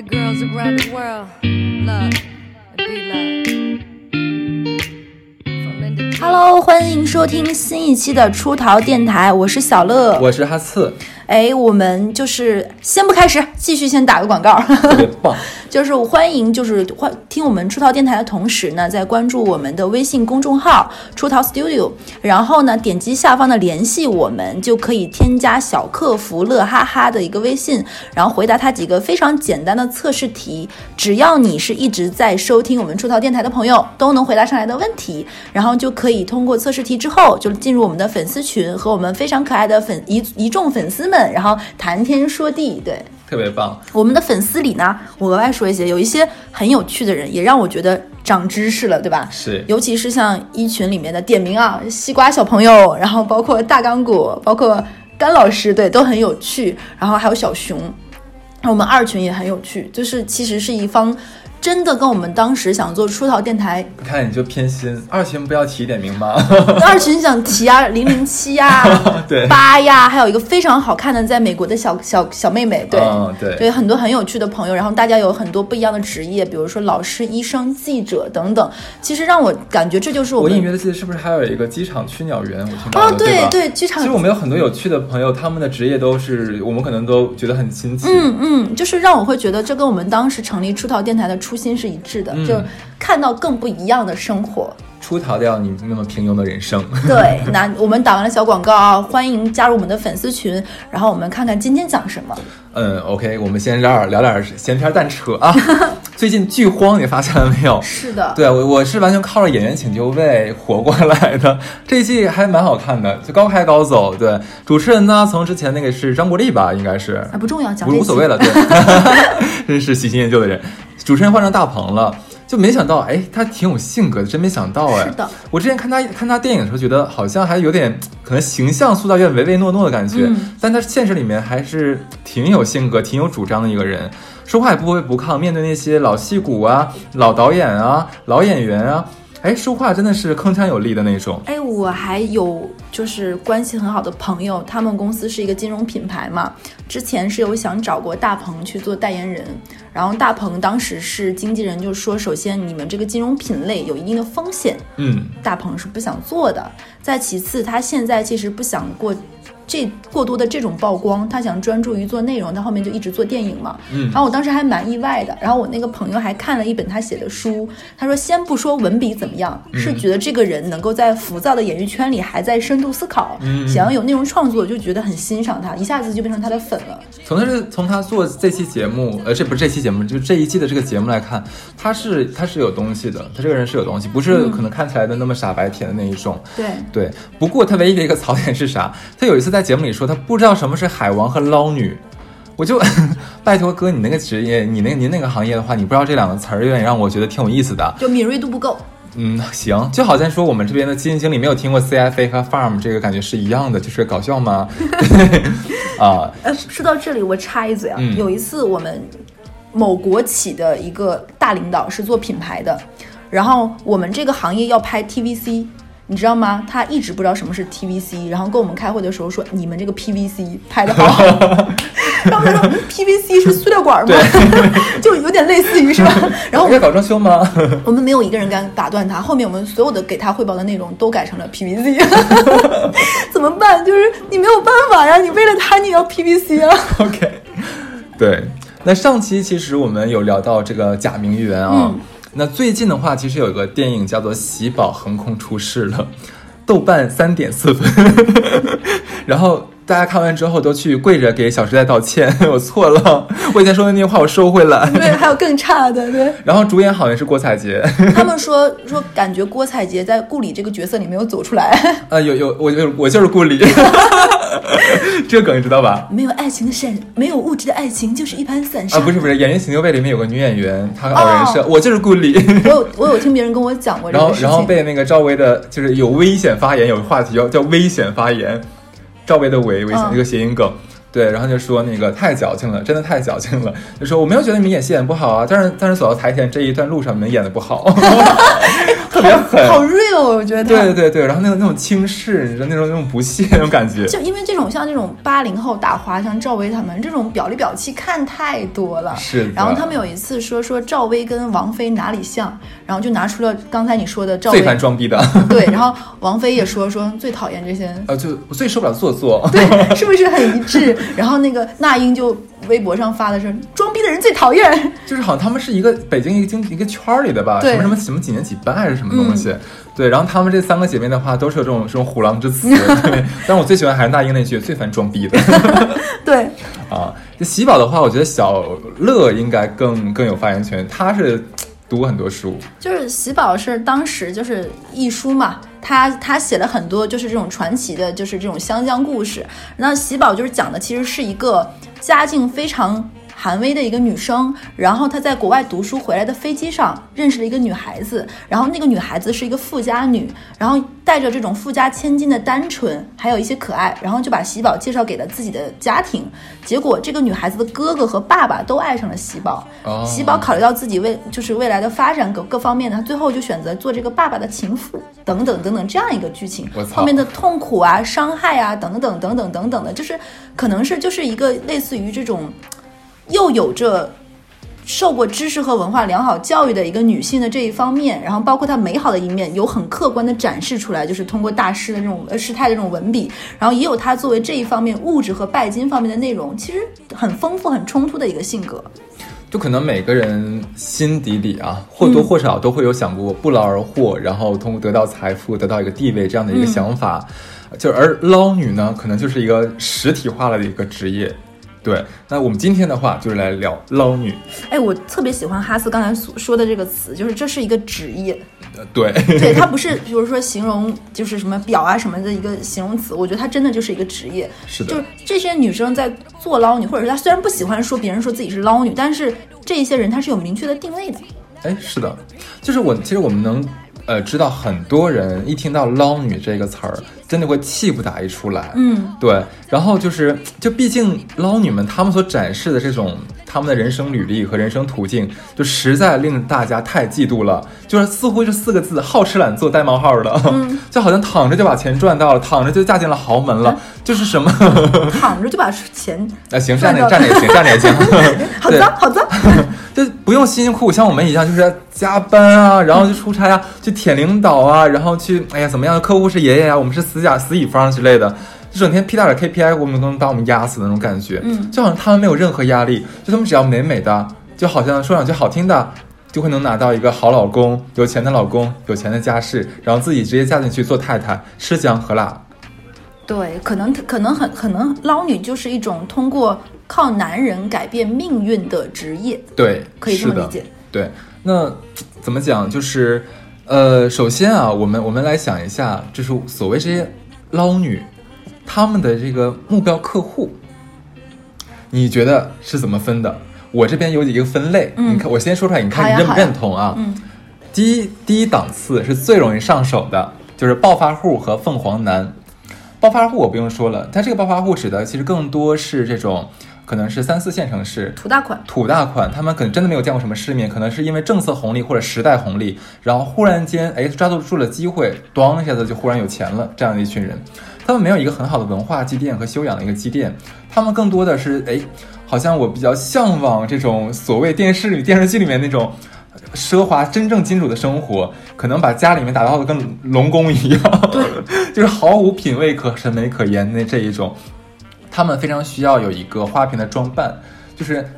the girls around the world. Love, be love. From Linda to Hello，欢迎收听新一期的出逃电台，我是小乐。我是哈次，哎，我们就是先不开始，继续先打个广告。特别棒。就是欢迎，就是欢听我们出逃电台的同时呢，在关注我们的微信公众号“出逃 Studio”，然后呢，点击下方的联系我们，就可以添加小客服乐哈哈的一个微信，然后回答他几个非常简单的测试题。只要你是一直在收听我们出逃电台的朋友，都能回答上来的问题，然后就可以通过测试题之后，就进入我们的粉丝群，和我们非常可爱的粉一一众粉丝们，然后谈天说地，对。特别棒，我们的粉丝里呢，我额外说一些，有一些很有趣的人，也让我觉得长知识了，对吧？是尤其是像一群里面的点名啊，西瓜小朋友，然后包括大刚果，包括甘老师，对，都很有趣。然后还有小熊，我们二群也很有趣，就是其实是一方真的跟我们当时想做出逃电台你看你就偏心，二群不要提一点名吗？二群想提啊，零零七呀，对八呀，还有一个非常好看的在美国的小小小妹妹，对、嗯对对，很多很有趣的朋友，然后大家有很多不一样的职业，比如说老师、医生、记者等等。其实让我感觉这就是我们我隐约的记得是不是还有一个机场驱鸟员？我听到哦？对对，机场其实我们有很多有趣的朋友，他们的职业都是我们可能都觉得很新奇。嗯嗯，就是让我会觉得这跟我们当时成立出逃电台的初心是一致的，嗯就是看到更不一样的生活。出逃掉你那么平庸的人生。对，那我们打完了小广告啊，欢迎加入我们的粉丝群，然后我们看看今天讲什么。嗯，OK，我们先聊点聊点闲篇淡扯啊。最近剧荒，你发现了没有？是的，对，我我是完全靠着《演员请就位》活过来的。这一季还蛮好看的，就高开高走。对，主持人呢，从之前那个是张国立吧，应该是啊，不重要，讲无无所谓了，对，真是喜新厌旧的人。主持人换成大鹏了，就没想到，哎，他挺有性格的，真没想到，哎，是的，我之前看他看他电影的时候，觉得好像还有点可能形象塑造有点唯唯诺诺的感觉，嗯。但他现实里面还是挺有性格、挺有主张的一个人，说话也不卑不亢，面对那些老戏骨啊、老导演啊、老演员啊，哎，说话真的是铿锵有力的那种。哎，我还有就是关系很好的朋友，他们公司是一个金融品牌嘛，之前是有想找过大鹏去做代言人，然后大鹏当时是经纪人就说，首先你们这个金融品类有一定的风险，嗯，大鹏是不想做的。再其次，他现在其实不想过这过多的这种曝光，他想专注于做内容，他后面就一直做电影嘛。嗯然后我当时还蛮意外的。然后我那个朋友还看了一本他写的书，他说先不说文笔怎么样，是觉得这个人能够在浮躁的演艺圈里还在深度思考，嗯想要有内容创作，就觉得很欣赏他，一下子就变成他的粉了。从他这从他做这期节目，呃，这不是这期节目，就是这一季的这个节目来看，他是他是有东西的，他这个人是有东西，不是可能看起来的那么傻白甜的那一种。对，对，不过他唯一的一个槽点是啥？他有一次在节目里说他不知道什么是海王和捞女，我就 拜托哥，你那个职业，你那个您那个行业的话，你不知道这两个词儿，有点让我觉得挺有意思的。就敏锐度不够。嗯，行，就好像说我们这边的基金经理没有听过 CFA 和 Farm 这个感觉是一样的，就是搞笑吗？啊，呃，说到这里，我插一嘴啊，嗯有一次我们某国企的一个大领导是做品牌的，然后我们这个行业要拍 TVC。你知道吗？他一直不知道什么是 TVC，然后跟我们开会的时候说：“你们这个 PVC 拍的好好。”然后他说：“PVC 是塑料管吗？” 就有点类似于是吧？然后我们要搞装修吗？我们没有一个人敢打断他，后面我们所有的给他汇报的内容都改成了 PVC，怎么办？就是你没有办法呀，你为了他你要 PVC 啊。OK，对，那上期其实我们有聊到这个假名媛啊。嗯那最近的话，其实有一个电影叫做《喜宝横空出世》了，豆瓣三点四分，然后大家看完之后都去跪着给《小时代》道歉，我错了，我以前说的那些话我收回来。对，还有更差的，对 然后主演好像是郭采洁，他们说说感觉郭采洁在顾里这个角色里没有走出来，呃，有有，我就我就是顾里，这个梗你知道吧？没有爱情的闪，没有物质的爱情就是一盘散沙。啊，不是不是，《演员请就位》里面有个女演员，她傲人设，我就是顾里。我有我有听别人跟我讲过这然后个事情，然后被那个赵薇的，就是有危险发言，有个话题叫叫危险发言，赵薇的薇危险、嗯。这个谐音梗，对，然后就说那个太矫情了，真的太矫情了。就说我没有觉得你们演戏演不好啊，但是但是走到台前这一段路上，你们演的不好，特别狠，好 real，我觉得。对对对，然后那种那种轻视，你知道那种那种不屑那种感觉。就因为这种像这种八零后打滑，像赵薇他们这种表里表气看太多了。是的。然后他们有一次说说赵薇跟王菲哪里像，然后就拿出了刚才你说的赵薇最烦装逼的。对，然后王菲也说说最讨厌这些。呃，就我最受不了做作。对，是不是很一致？然后那个那英就微博上发的是装逼的人最讨厌，就是好像他们是一个北京一个经一个圈里的吧，什么什么什么几年几班还是什么东西。对，然后她们这三个姐妹的话，都是有这种这种虎狼之词。对，但我最喜欢还是那英那句最烦装逼的。对，啊，这喜宝的话，我觉得小乐应该更更有发言权，他是读过很多书。就是喜宝是当时就是一书嘛，他他写了很多就是这种传奇的，就是这种湘江故事。那喜宝就是讲的其实是一个家境非常。韩威的一个女生，然后她在国外读书回来的飞机上认识了一个女孩子，然后那个女孩子是一个富家女，然后带着这种富家千金的单纯，还有一些可爱，然后就把喜宝介绍给了自己的家庭。结果这个女孩子的哥哥和爸爸都爱上了喜宝，喜宝考虑到自己未就是未来的发展各各方面呢，最后就选择做这个爸爸的情妇，等等等等这样一个剧情。后面的痛苦啊、伤害啊，等等等等等等的，就是可能是就是一个类似于这种。又有着受过知识和文化良好教育的一个女性的这一方面，然后包括她美好的一面，有很客观的展示出来，就是通过大师的这种呃师太的这种文笔，然后也有她作为这一方面物质和拜金方面的内容，其实很丰富、很冲突的一个性格。就可能每个人心底里啊，或多或少都会有想过不劳而获，然后通过得到财富、得到一个地位这样的一个想法。就而捞女呢，可能就是一个实体化了的一个职业。对，那我们今天的话就是来聊捞女。哎，我特别喜欢哈斯刚才所说的这个词，就是这是一个职业。对，对，它不 是比如说形容就是什么表啊什么的一个形容词，我觉得它真的就是一个职业。是的，就是这些女生在做捞女，或者是她虽然不喜欢说别人说自己是捞女，但是这一些人她是有明确的定位的。哎，是的，就是我其实我们能。呃，知道很多人一听到“捞女”这个词儿，真的会气不打一处来。嗯，对。然后就是，就毕竟捞女们她们所展示的这种他们的人生履历和人生途径，就实在令大家太嫉妒了。就是似乎这四个字“好吃懒做”带冒号的，就好像躺着就把钱赚到了，躺着就嫁进了豪门了，就是什么 躺着就把钱。那行，站着站着也行，站着也行。好的，好的。就不用辛辛苦苦像我们一样，就是加班啊，然后去出差啊，去舔领导啊，然后去哎呀怎么样？客户是爷爷呀，我们是死甲死乙方之类的，就整天 P 大点 KPI，我们都能把我们压死的那种感觉。嗯，就好像他们没有任何压力，就他们只要美美的，就好像说两句好听的，就会能拿到一个好老公、有钱的老公、有钱的家世，然后自己直接嫁进去做太太，吃香喝辣。对，可能可能很可能捞女就是一种通过靠男人改变命运的职业。对，可以这么理解。对，那怎么讲？就是，呃，首先啊，我们我们来想一下，就是所谓这些捞女，他们的这个目标客户，你觉得是怎么分的？我这边有几个分类，你看，我先说出来，你看你认不认同啊？嗯。第一，第一档次是最容易上手的，就是暴发户和凤凰男。暴发户我不用说了，他这个暴发户指的其实更多是这种，可能是三四线城市土大款，土大款，他们可能真的没有见过什么世面，可能是因为政策红利或者时代红利，然后忽然间哎抓住住了机会，咣一下子就忽然有钱了，这样的一群人，他们没有一个很好的文化积淀和修养的一个积淀，他们更多的是哎，好像我比较向往这种所谓电视里电视剧里面那种。奢华真正金主的生活，可能把家里面打造的跟龙宫一样，对，就是毫无品味可审美可言的这一种。他们非常需要有一个花瓶的装扮，就是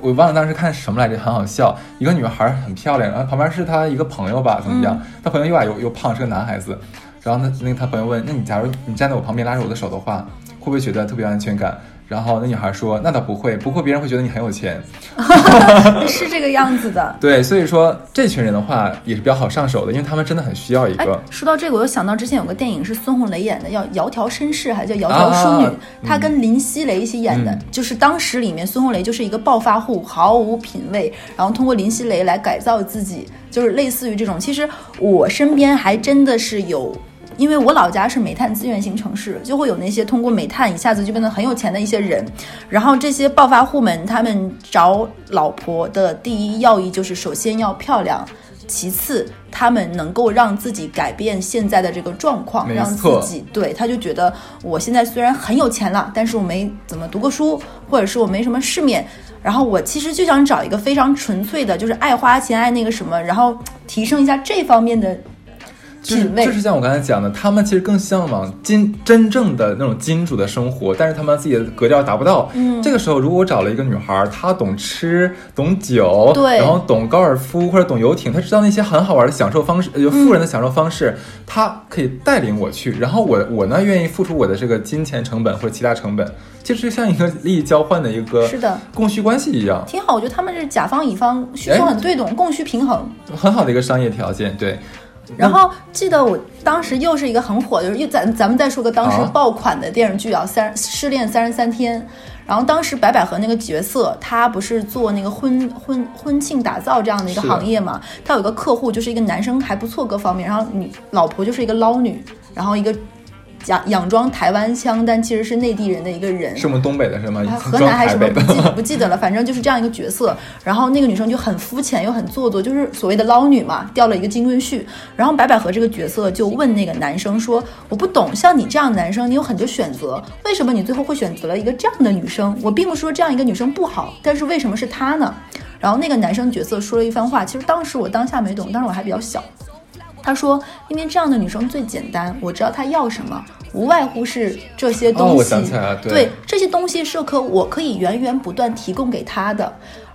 我忘了当时看什么来着，很好笑。一个女孩很漂亮，然后旁边是她一个朋友吧，怎么样？她朋友又矮又又胖，是个男孩子。然后他那个他朋友问：“那你假如你站在我旁边拉着我的手的话，会不会觉得特别有安全感？”然后那女孩说：“那倒不会，不过别人会觉得你很有钱，是这个样子的。”对，所以说这群人的话也是比较好上手的，因为他们真的很需要一个。说到这个，我又想到之前有个电影是孙红雷演的，叫《窈窕绅士》，还叫《窈窕淑女》，他跟林熙蕾一起演的，就是当时里面孙红雷就是一个暴发户，毫无品味，然后通过林熙蕾来改造自己，就是类似于这种。其实我身边还真的是有。因为我老家是煤炭资源型城市，就会有那些通过煤炭一下子就变得很有钱的一些人，然后这些暴发户们，他们找老婆的第一要义就是首先要漂亮。其次，他们能够让自己改变现在的这个状况，让自己对他就觉得我现在虽然很有钱了，但是我没怎么读过书，或者是我没什么世面，然后我其实就想找一个非常纯粹的，就是爱花钱爱那个什么，然后提升一下这方面的就是品味。就是像我刚才讲的，他们其实更向往金真正的那种金主的生活，但是他们自己的格调达不到。嗯，这个时候如果我找了一个女孩儿，她懂吃、懂酒，对然后懂高尔夫或者懂游艇，她知道那些很好玩的享受方式，就，富人的享受方式，她可以带领我去。然后我我呢愿意付出我的这个金钱成本或者其他成本，其实就像一个利益交换的一个是的供需关系一样，挺好，我觉得他们是甲方乙方需求哎很对等，供需平衡。很好的一个商业条件。对，然后记得我当时又是一个很火的，就是又咱咱们再说个当时啊爆款的电视剧啊，三失恋三十三天》。然后当时白百合那个角色，她不是做那个婚婚婚庆打造这样的一个行业嘛？她有一个客户就是一个男生还不错各方面，然后你老婆就是一个捞女，然后一个假佯装台湾腔，但其实是内地人的一个人。是我们东北的是吗？河南还是什么不记不记得了，反正就是这样一个角色。然后那个女生就很肤浅又很做作，就是所谓的捞女嘛，掉了一个金龟婿。然后白百合这个角色就问那个男生说：“我不懂，像你这样的男生，你有很多选择，为什么你最后会选择了一个这样的女生？我并不是说这样一个女生不好，但是为什么是她呢？”然后那个男生角色说了一番话，其实当时我当下没懂，当时我还比较小。他说：“因为这样的女生最简单，我知道她要什么，无外乎是这些东西。哦我想起来了对对这些东西是可我可以源源不断提供给她的，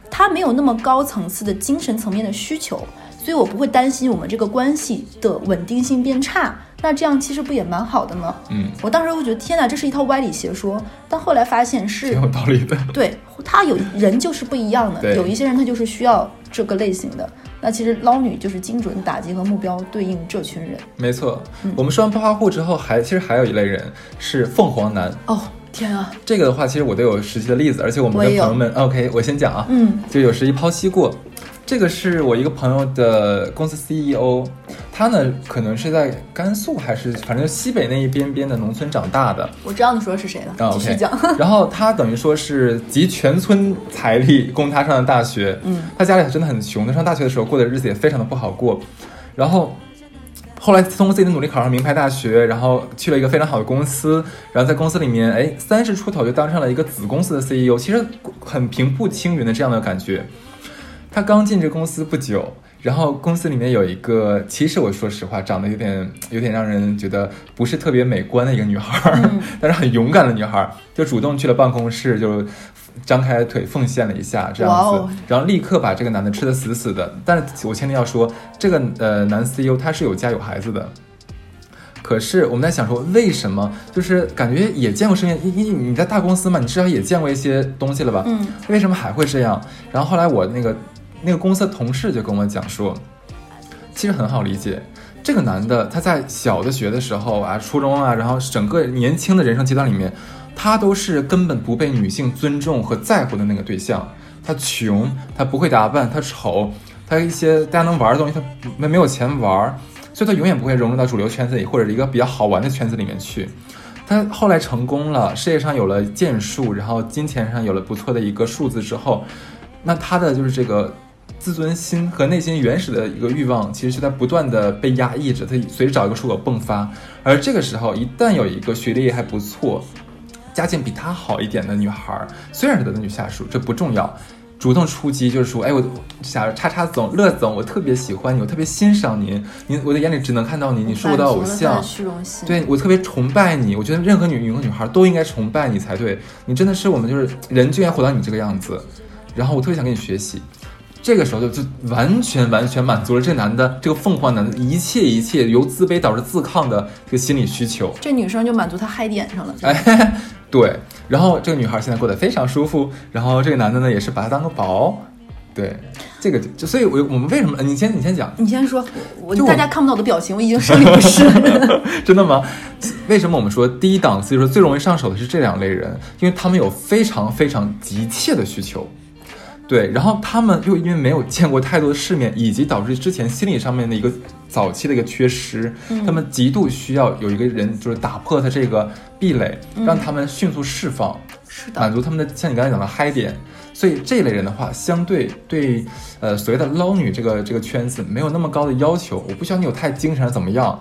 她没有那么高层次的精神层面的需求，所以我不会担心我们这个关系的稳定性变差。那这样其实不也蛮好的吗？嗯，我当时会觉得天哪，这是一套歪理邪说，但后来发现是挺有道理的。对他有人就是不一样的，有一些人他就是需要这个类型的。那其实捞女就是精准打击和目标对应这群人。没错，嗯我们说完暴发户之后，还其实还有一类人是凤凰男。哦，天啊！这个的话，其实我都有实际的例子，而且我们我也有跟朋友们，OK，我先讲啊，嗯，就有实际剖析过。这个是我一个朋友的公司 CEO，他呢可能是在甘肃还是反正西北那一边边的农村长大的，我知道你说的是谁了，继续讲。然后他等于说是集全村财力供他上的大学，嗯，他家里真的很穷，他上大学的时候过的日子也非常的不好过，然后。后来通过自己的努力考上名牌大学，然后去了一个非常好的公司，然后在公司里面，哎，三十出头就当上了一个子公司的 CEO，其实很平步青云的这样的感觉。他刚进这公司不久，然后公司里面有一个，其实我说实话，长得有点有点让人觉得不是特别美观的一个女孩 但是很勇敢的女孩儿，就主动去了办公室，就张开腿奉献了一下这样子，哦然后立刻把这个男的吃的死死的。但是我前提要说，这个呃男 CEO 他是有家有孩子的。可是我们在想说，为什么就是感觉也见过世面，因因为你在大公司嘛，你至少也见过一些东西了吧？嗯，为什么还会这样？然后后来我那个那个公司的同事就跟我讲说，其实很好理解，这个男的他在小的学的时候啊，初中啊，然后整个年轻的人生阶段里面，他都是根本不被女性尊重和在乎的那个对象。他穷，他不会打扮，他丑，他一些大家能玩的东西，他没没有钱玩，所以他永远不会融入到主流圈子里或者一个比较好玩的圈子里面去。他后来成功了，事业上有了建树，然后金钱上有了不错的一个数字之后，那他的就是这个自尊心和内心原始的一个欲望，其实是在不断的被压抑着，他随时找一个出口迸发。而这个时候，一旦有一个学历还不错、家境比他好一点的女孩儿，虽然是他的女下属，这不重要。主动出击，就是说，哎，我想叉叉总、乐总，我特别喜欢你，我特别欣赏您，您我的眼里只能看到你，你是我的偶像，虚荣心。对我特别崇拜你，我觉得任何女女和女孩都应该崇拜你才对，你真的是我们就是人就应该活到你这个样子，然后我特别想跟你学习。这个时候就就完全完全满足了这男的这个凤凰男的一切一切由自卑导致自抗的这个心理需求。这女生就满足他嗨点上了。哎，对，然后这个女孩现在过得非常舒服，然后这个男的呢也是把她当个宝，对，这个就就所以我我们为什么你先你先讲，你先说，我大家看不到我的表情，我已经生理不适了。真的吗？为什么我们说低档次就是最容易上手的是这两类人？因为他们有非常非常急切的需求，对，然后他们又因为没有见过太多的世面，以及导致之前心理上面的一个早期的一个缺失，嗯。他们极度需要有一个人就是打破他这个壁垒，让他们迅速释放，嗯是的。满足他们的像你刚才讲的嗨点。所以这类人的话，相对对呃所谓的捞女这个这个圈子没有那么高的要求，我不需要你有太精神怎么样，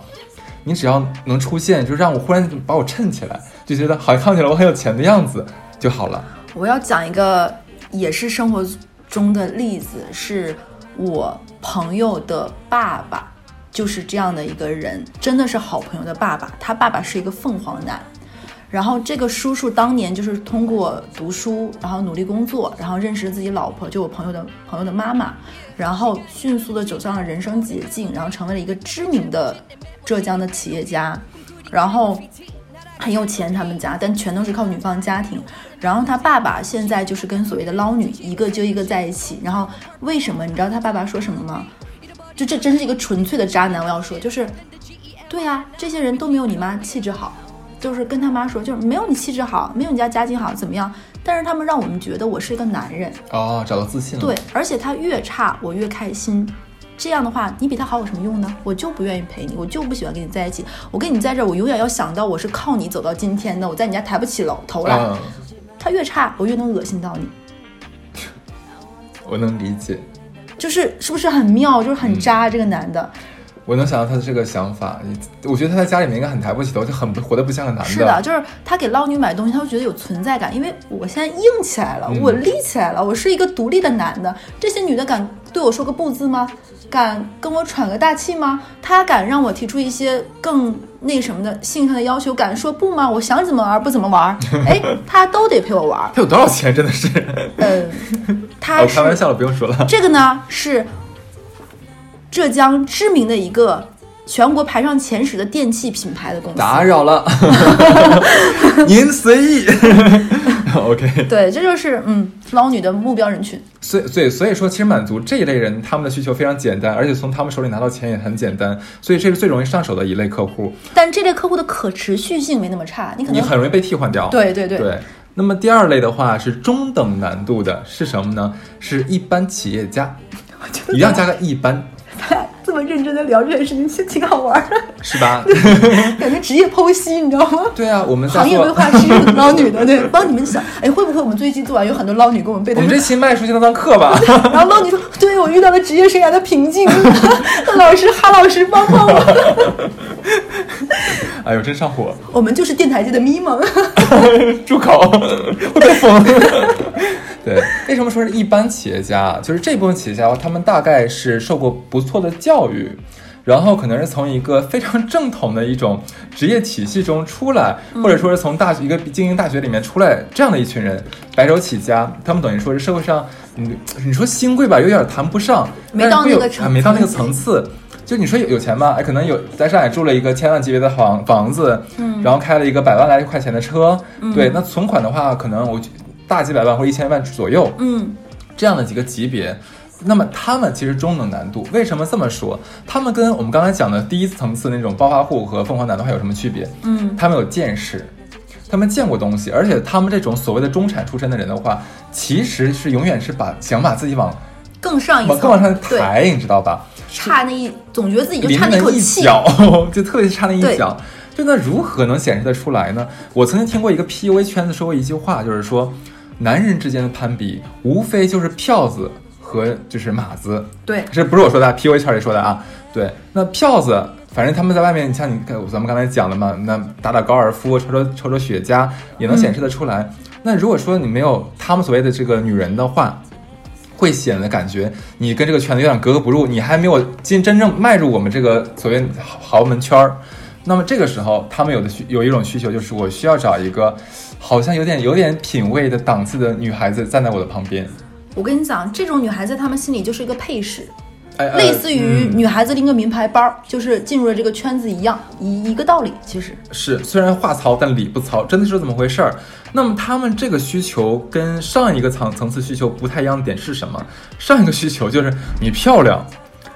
你只要能出现，就让我忽然把我衬起来，就觉得好像看起来我很有钱的样子就好了。我要讲一个也是生活中的例子，是我朋友的爸爸，就是这样的一个人，真的是好朋友的爸爸。他爸爸是一个凤凰男，然后这个叔叔当年就是通过读书，然后努力工作，然后认识自己老婆，就我朋友的朋友的妈妈，然后迅速的走上了人生捷径，然后成为了一个知名的浙江的企业家，然后。很有钱，他们家，但全都是靠女方家庭。然后他爸爸现在就是跟所谓的捞女一个接一个在一起。然后为什么？你知道他爸爸说什么吗？就这真是一个纯粹的渣男。我要说，就是，对啊，这些人都没有你妈气质好，就是跟他妈说，就是没有你气质好，没有你家家境好，怎么样？但是他们让我们觉得我是一个男人，哦，找到自信了。对，而且他越差我越开心。这样的话，你比他好有什么用呢？我就不愿意陪你，我就不喜欢跟你在一起。我跟你在这儿，我永远要想到我是靠你走到今天的，我在你家抬不起楼头来。嗯，他越差，我越能恶心到你，我能理解，就是是不是很妙？就是很渣、这个男的。我能想到他的这个想法。我觉得他在家里面应该很抬不起头，就很不活得不像个男的。是的，就是他给捞女买东西，他会觉得有存在感，因为我现在硬起来了，嗯我立起来了，我是一个独立的男的。这些女的敢对我说个不字吗？敢跟我喘个大气吗？他敢让我提出一些更那什么的性上的要求，敢说不吗？我想怎么玩不怎么玩，哎，他都得陪我玩。他有多少钱？真的是，嗯，他开玩笑了，不用说了。这个呢是浙江知名的一个全国排上前十的电器品牌的公司。打扰了，您随意。OK，对，这就是嗯捞女的目标人群。所以所以所以说，其实满足这一类人，他们的需求非常简单，而且从他们手里拿到钱也很简单，所以这是最容易上手的一类客户，但这类客户的可持续性没那么差，你可能你很容易被替换掉。对对对对。那么第二类的话是中等难度的，是什么呢？是一般企业家，一定要加个一般，这么认真的聊这件事情，其实挺好玩的，是吧？感觉职业剖析，你知道吗？对啊，我们行业规，划师捞女的，对，帮你们想，哎，会不会我们最近做完有很多捞女跟我们背的我们这期卖出去那堂课吧。然后捞女说，对我遇到了职业生涯的瓶颈，老师哈老师帮帮我，哎呦，真上火！我们就是电台界的咪蒙。住口，会被封。对，为什么说是一般企业家啊？就是这部分企业家，他们大概是受过不错的教育，然后可能是从一个非常正统的一种职业体系中出来，或者说是从大学一个精英大学里面出来这样的一群人，白手起家，他们等于说是社会上，你你说新贵吧，有点谈不上，没到但是会有那个层啊没到那个层次。就你说有有钱吧，哎，可能有在上海住了一个千万级别的房房子，嗯，然后开了一个百万来块钱的车，对，那存款的话，可能我大几百万或一千万左右，嗯，这样的几个级别。那么他们其实中等难度，为什么这么说？他们跟我们刚才讲的第一层次那种暴发户和凤凰男的话有什么区别？嗯，他们有见识，他们见过东西，而且他们这种所谓的中产出身的人的话，其实是永远是把想把自己往更上一层，往更往上，抬，你知道吧？差那一，总觉得自己就差那一口气。脚，就特别差那一脚。就那如何能显示得出来呢？我曾经听过一个 PUA 圈子说过一句话，就是说，男人之间的攀比，无非就是票子和就是马子。对，这不是我说的，PUA 圈里说的啊。对，那票子，反正他们在外面，你像你咱们刚才讲的嘛，那打打高尔夫、抽抽抽抽雪茄，也能显示得出来。那如果说你没有他们所谓的这个女人的话，会显得感觉你跟这个圈子有点格格不入，你还没有进真正迈入我们这个所谓豪门圈儿。那么这个时候，他们有的需有一种需求，就是我需要找一个好像有点有点品味的档次的女孩子站在我的旁边，我跟你讲，这种女孩子在他们心里就是一个配饰，哎，类似于嗯女孩子拎个名牌包，就是进入了这个圈子一样，一一个道理。其实，是虽然话糙，但理不糙，真的是这么回事儿。那么他们这个需求跟上一个层层次需求不太一样的点是什么？上一个需求就是你漂亮，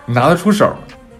你拿得出手，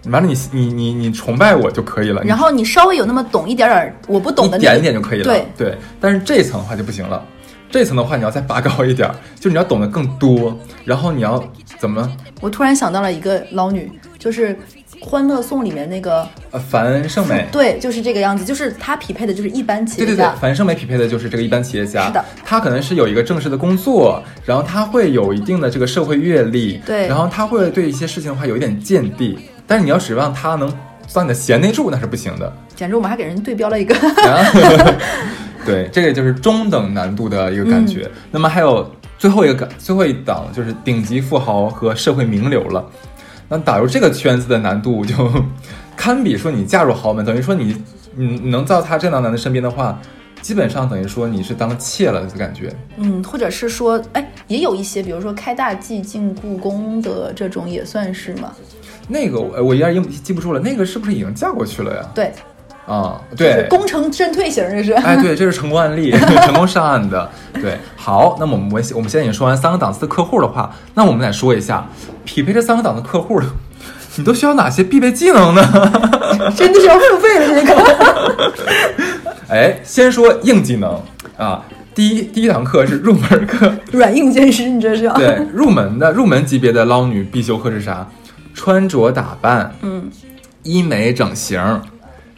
完了你你你你崇拜我就可以了，然后你稍微有那么懂一点点儿我不懂的一那个点点就可以了。对对，但是这一层的话就不行了。这一层的话，你要再拔高一点儿，就是你要懂得更多，然后你要怎么？我突然想到了一个捞女，就是《欢乐颂》里面那个，呃，樊胜美，对，就是这个样子，就是她匹配的就是一般企业家对对对，，樊胜美匹配的就是这个一般企业家。是的，他可能是有一个正式的工作，然后他会有一定的这个社会阅历，对然后他会对一些事情的话有一点见地，但是你要指望他能钻你的贤内助，那是不行的。简直我们还给人对标了一个，对，这个就是中等难度的一个感觉。那么还有最后一个，最后一档就是顶级富豪和社会名流了。那打入这个圈子的难度就堪比说你嫁入豪门，等于说你你你能到他这样的男的身边的话，基本上等于说你是当妾了的感觉。嗯，或者是说，哎，也有一些，比如说开大 G 进故宫的这种，也算是嘛。那个我我一下记记不住了，那个是不是已经嫁过去了呀？对，啊，就是对，功成身退型，这是。哎，对，这是成功案例，成功上岸的。对，好，那么我们我我们现在已经说完三个档次的客户的话，那我们来说一下匹配这三个档的客户，你都需要哪些必备技能呢？真的是要付费的这个。哎，先说硬技能啊，第一第一堂课是入门课，软硬兼施，你这是要。对，入门的入门级别的捞女必修课是啥？穿着打扮，嗯，医美整形。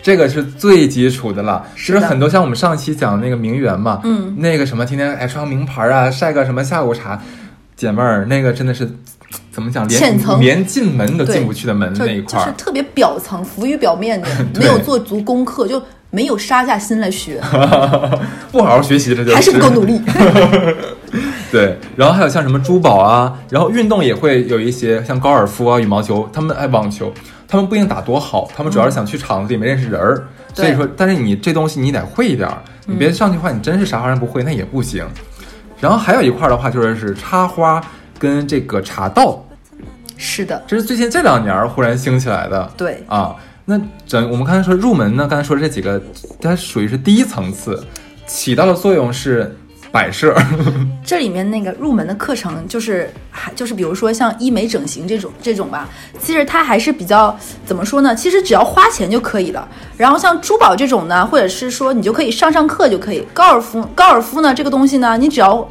这个是最基础的了，其实的很多像我们上期讲的那个名媛嘛，嗯，那个什么天天爱穿名牌啊，晒个什么下午茶，姐妹儿，那个真的是怎么讲，连连进门都进不去的门那一块儿，就是特别表层、浮于表面的，没有做足功课，就没有杀下心来学，不好好学习，这就是还是不够努力。对，然后还有像什么珠宝啊，然后运动也会有一些像高尔夫啊、羽毛球，他们爱网球，他们不一定打多好，他们主要是想去场子里面认识人儿。所以说，但是你这东西你得会一点儿，你别上去的话，你真是啥玩意儿不会，那也不行。然后还有一块儿的话，就是是插花跟这个茶道，是的，这是最近这两年儿忽然兴起来的。对，啊，那整我们刚才说入门呢，刚才说的这几个，它属于是第一层次，起到的作用是摆设。这里面那个入门的课程，就是还就是比如说像医美整形这种这种吧，其实它还是比较怎么说呢？其实只要花钱就可以了。然后像珠宝这种呢，或者是说你就可以上上课就可以。高尔夫高尔夫呢这个东西呢，你只要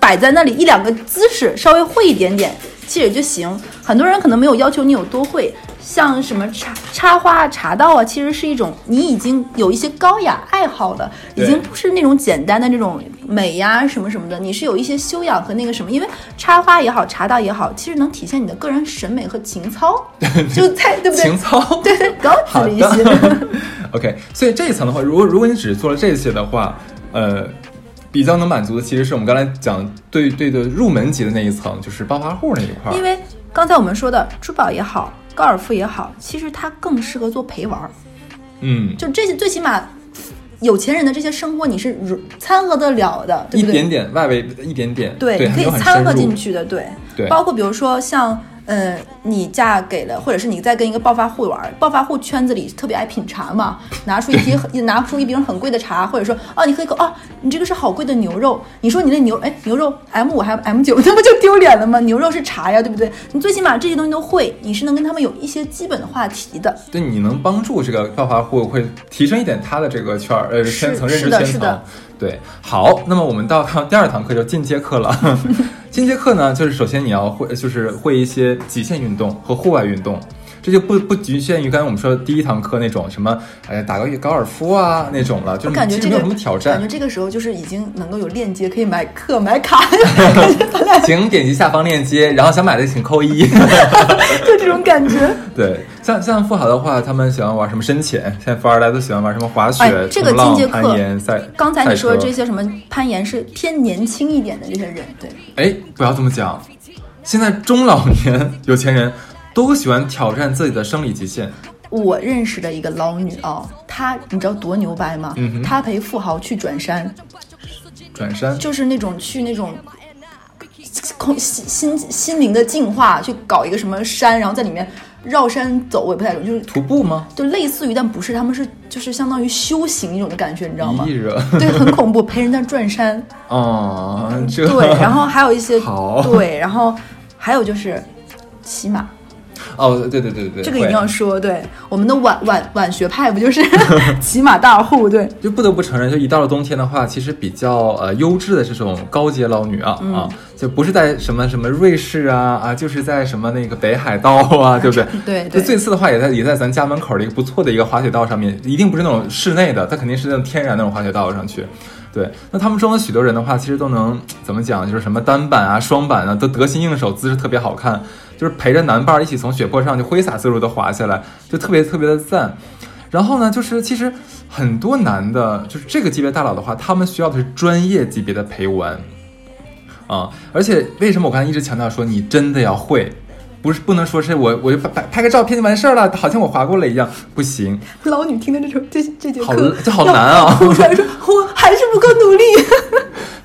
摆在那里一两个姿势稍微会一点点，其实也就行。很多人可能没有要求你有多会，像什么插插花啊、茶道啊，其实是一种你已经有一些高雅爱好的，已经不是那种简单的那种美呀什么什么的，你是有一些修养和那个什么，因为插花也好，茶道也好，其实能体现你的个人审美和情操，就太对不对？情操。对对，高级了一些。OK，所以这一层的话，如果如果你只是做了这些的话，呃，比较能满足的其实是我们刚才讲对对的入门级的那一层，就是暴发户那一块儿。因为刚才我们说的珠宝也好，高尔夫也好，其实它更适合做陪玩儿。嗯，就这些，最起码有钱人的这些生活你是如掺和得了的，对不对？一点点外围一点点，对，你可以掺和进去的，对，对包括比如说像。呃，你嫁给了，或者是你在跟一个暴发户玩儿，暴发户圈子里特别爱品茶嘛，拿出一批很拿出一瓶很贵的茶，或者说哦，你喝一口，哦，你这个是好贵的牛肉，你说你那牛，哎，牛肉 M 五还 M 九，那不就丢脸了吗？牛肉是茶呀，对不对？你最起码这些东西都会，你是能跟他们有一些基本的话题的。对你能帮助这个暴发户会提升一点他的这个圈儿呃圈层认是知圈层的是的。对，好，那么我们到第二堂课就进阶课了。进阶课呢，就是首先你要会，就是会一些极限运动和户外运动。这就不不局限于刚才我们说的第一堂课那种什么，哎，打个高尔夫啊那种了，就是感觉这个其实没有什么挑战感觉。这个时候就是已经能够有链接可以买课买卡，请点击下方链接，然后想买的请扣一。就这种感觉。对，像像富豪的话，他们喜欢玩什么深潜，现在富二代都喜欢玩什么滑雪、哎这个冲浪进阶课攀岩、赛。刚才你说的这些什么攀岩是偏年轻一点的这些人，对，哎，不要这么讲。现在中老年有钱人都喜欢挑战自己的生理极限。我认识的一个捞女啊，她你知道多牛掰吗？嗯哼她陪富豪去转山，转山，就是那种去那种空心心心灵的净化，去搞一个什么山，然后在里面绕山走，我也不太懂，就是徒步吗？就类似于，但不是，他们是就是相当于修行一种的感觉，你知道吗。对，很恐怖，陪人家转山。哦，这对，然后还有一些对，然后还有就是骑马，哦，对对对对，这个一定要说。对，我们的晚晚晚学派不就是 骑马大户？对，就不得不承认，就一到了冬天的话，其实比较呃优质的这种高阶捞女啊、嗯啊，就不是在什么什么瑞士啊啊，就是在什么那个北海道啊，对不对？对对就最次的话也在也在咱家门口的一个不错的一个滑雪道上面，一定不是那种室内的，它肯定是那种天然那种滑雪道上去。对，那他们中的许多人的话，其实都能怎么讲，就是什么单板啊、双板啊，都得心应手，姿势特别好看，就是陪着男伴儿一起从雪坡上就挥洒自如的滑下来，就特别特别的赞。然后呢，就是其实很多男的，就是这个级别大佬的话，他们需要的是专业级别的陪玩啊。而且为什么我刚才一直强调说你真的要会，不是不能说是我我就拍拍个照片就完事儿了，好像我滑过了一样，不行，老女听的这首这这节好课，这好难啊哭出来说我还是不够努力。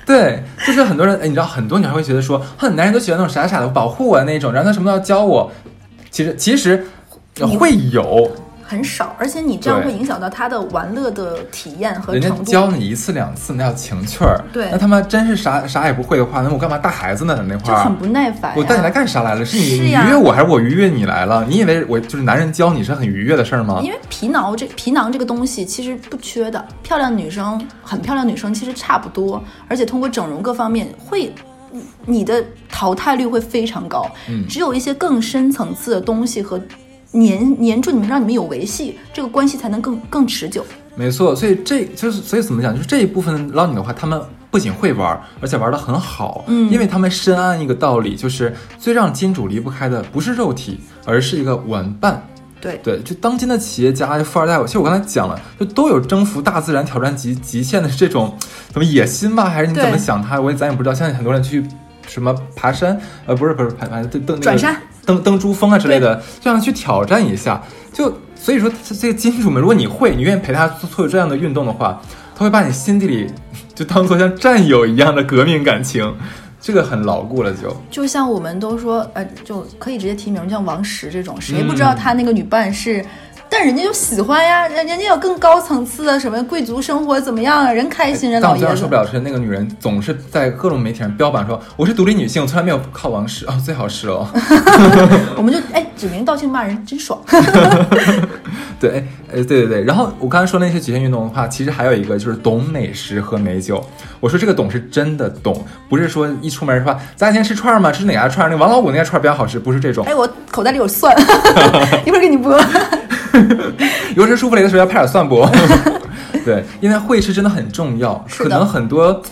对，就是很多人，哎，你知道很多女孩会觉得说，哼，男人都喜欢那种傻傻的保护我那种，然后他什么都要教我，其实其实会有。很少，而且你这样会影响到他的玩乐的体验和人家程度。教你一次两次，那叫情趣儿。对那他妈真是啥啥也不会的话，那我干嘛带孩子呢？在那块儿就很不耐烦。我带你来干啥来了？是你你愉悦我，还是我愉悦你来了？你以为我就是男人教你是很愉悦的事儿吗因？为皮囊这皮囊这个东西其实不缺的，漂亮女生很漂亮女生其实差不多，而且通过整容各方面会，你的淘汰率会非常高。嗯只有一些更深层次的东西和黏黏住你们，让你们有维系，这个关系才能更更持久。没错，所以这就是所以怎么讲，就是这一部分捞你的话，他们不仅会玩，而且玩的很好。嗯因为他们深谙一个道理，就是最让金主离不开的不是肉体，而是一个玩伴。对对，就当今的企业家、富二代，其实我刚才讲了，就都有征服大自然、挑战极极限的这种怎么野心吧，还是你怎么想他？我也咱也不知道。现在很多人去什么爬山，呃，不是不是爬爬登登那个转山登登珠峰啊之类的，这样去挑战一下。就所以说，这这个金主们，如果你会，你愿意陪他做做这样的运动的话，他会把你心底里就当做像战友一样的革命感情，这个很牢固了就。就像我们都说，呃，就可以直接提名，像王石这种，谁不知道他那个女伴是？但人家就喜欢呀，人人家有更高层次的什么贵族生活怎么样啊？人开心，人老爷子让受不了的是那个女人总是在各种媒体上标榜说我是独立女性，从来没有靠王石哦，最好是哦。我们就哎指名道姓骂人，真爽。对，哎，呃，对对对。然后我刚才说那些极限运动的话，其实还有一个就是懂美食和美酒。我说这个懂是真的懂，不是说一出门说咱俩今天吃串儿吗？吃哪家串儿？那个王老五那家串儿比较好吃，不是这种哎，。我口袋里有蒜，一会儿给你剥。油吃舒芙蕾的时候要拍点蒜不？对，因为会吃真的很重要，可能很多，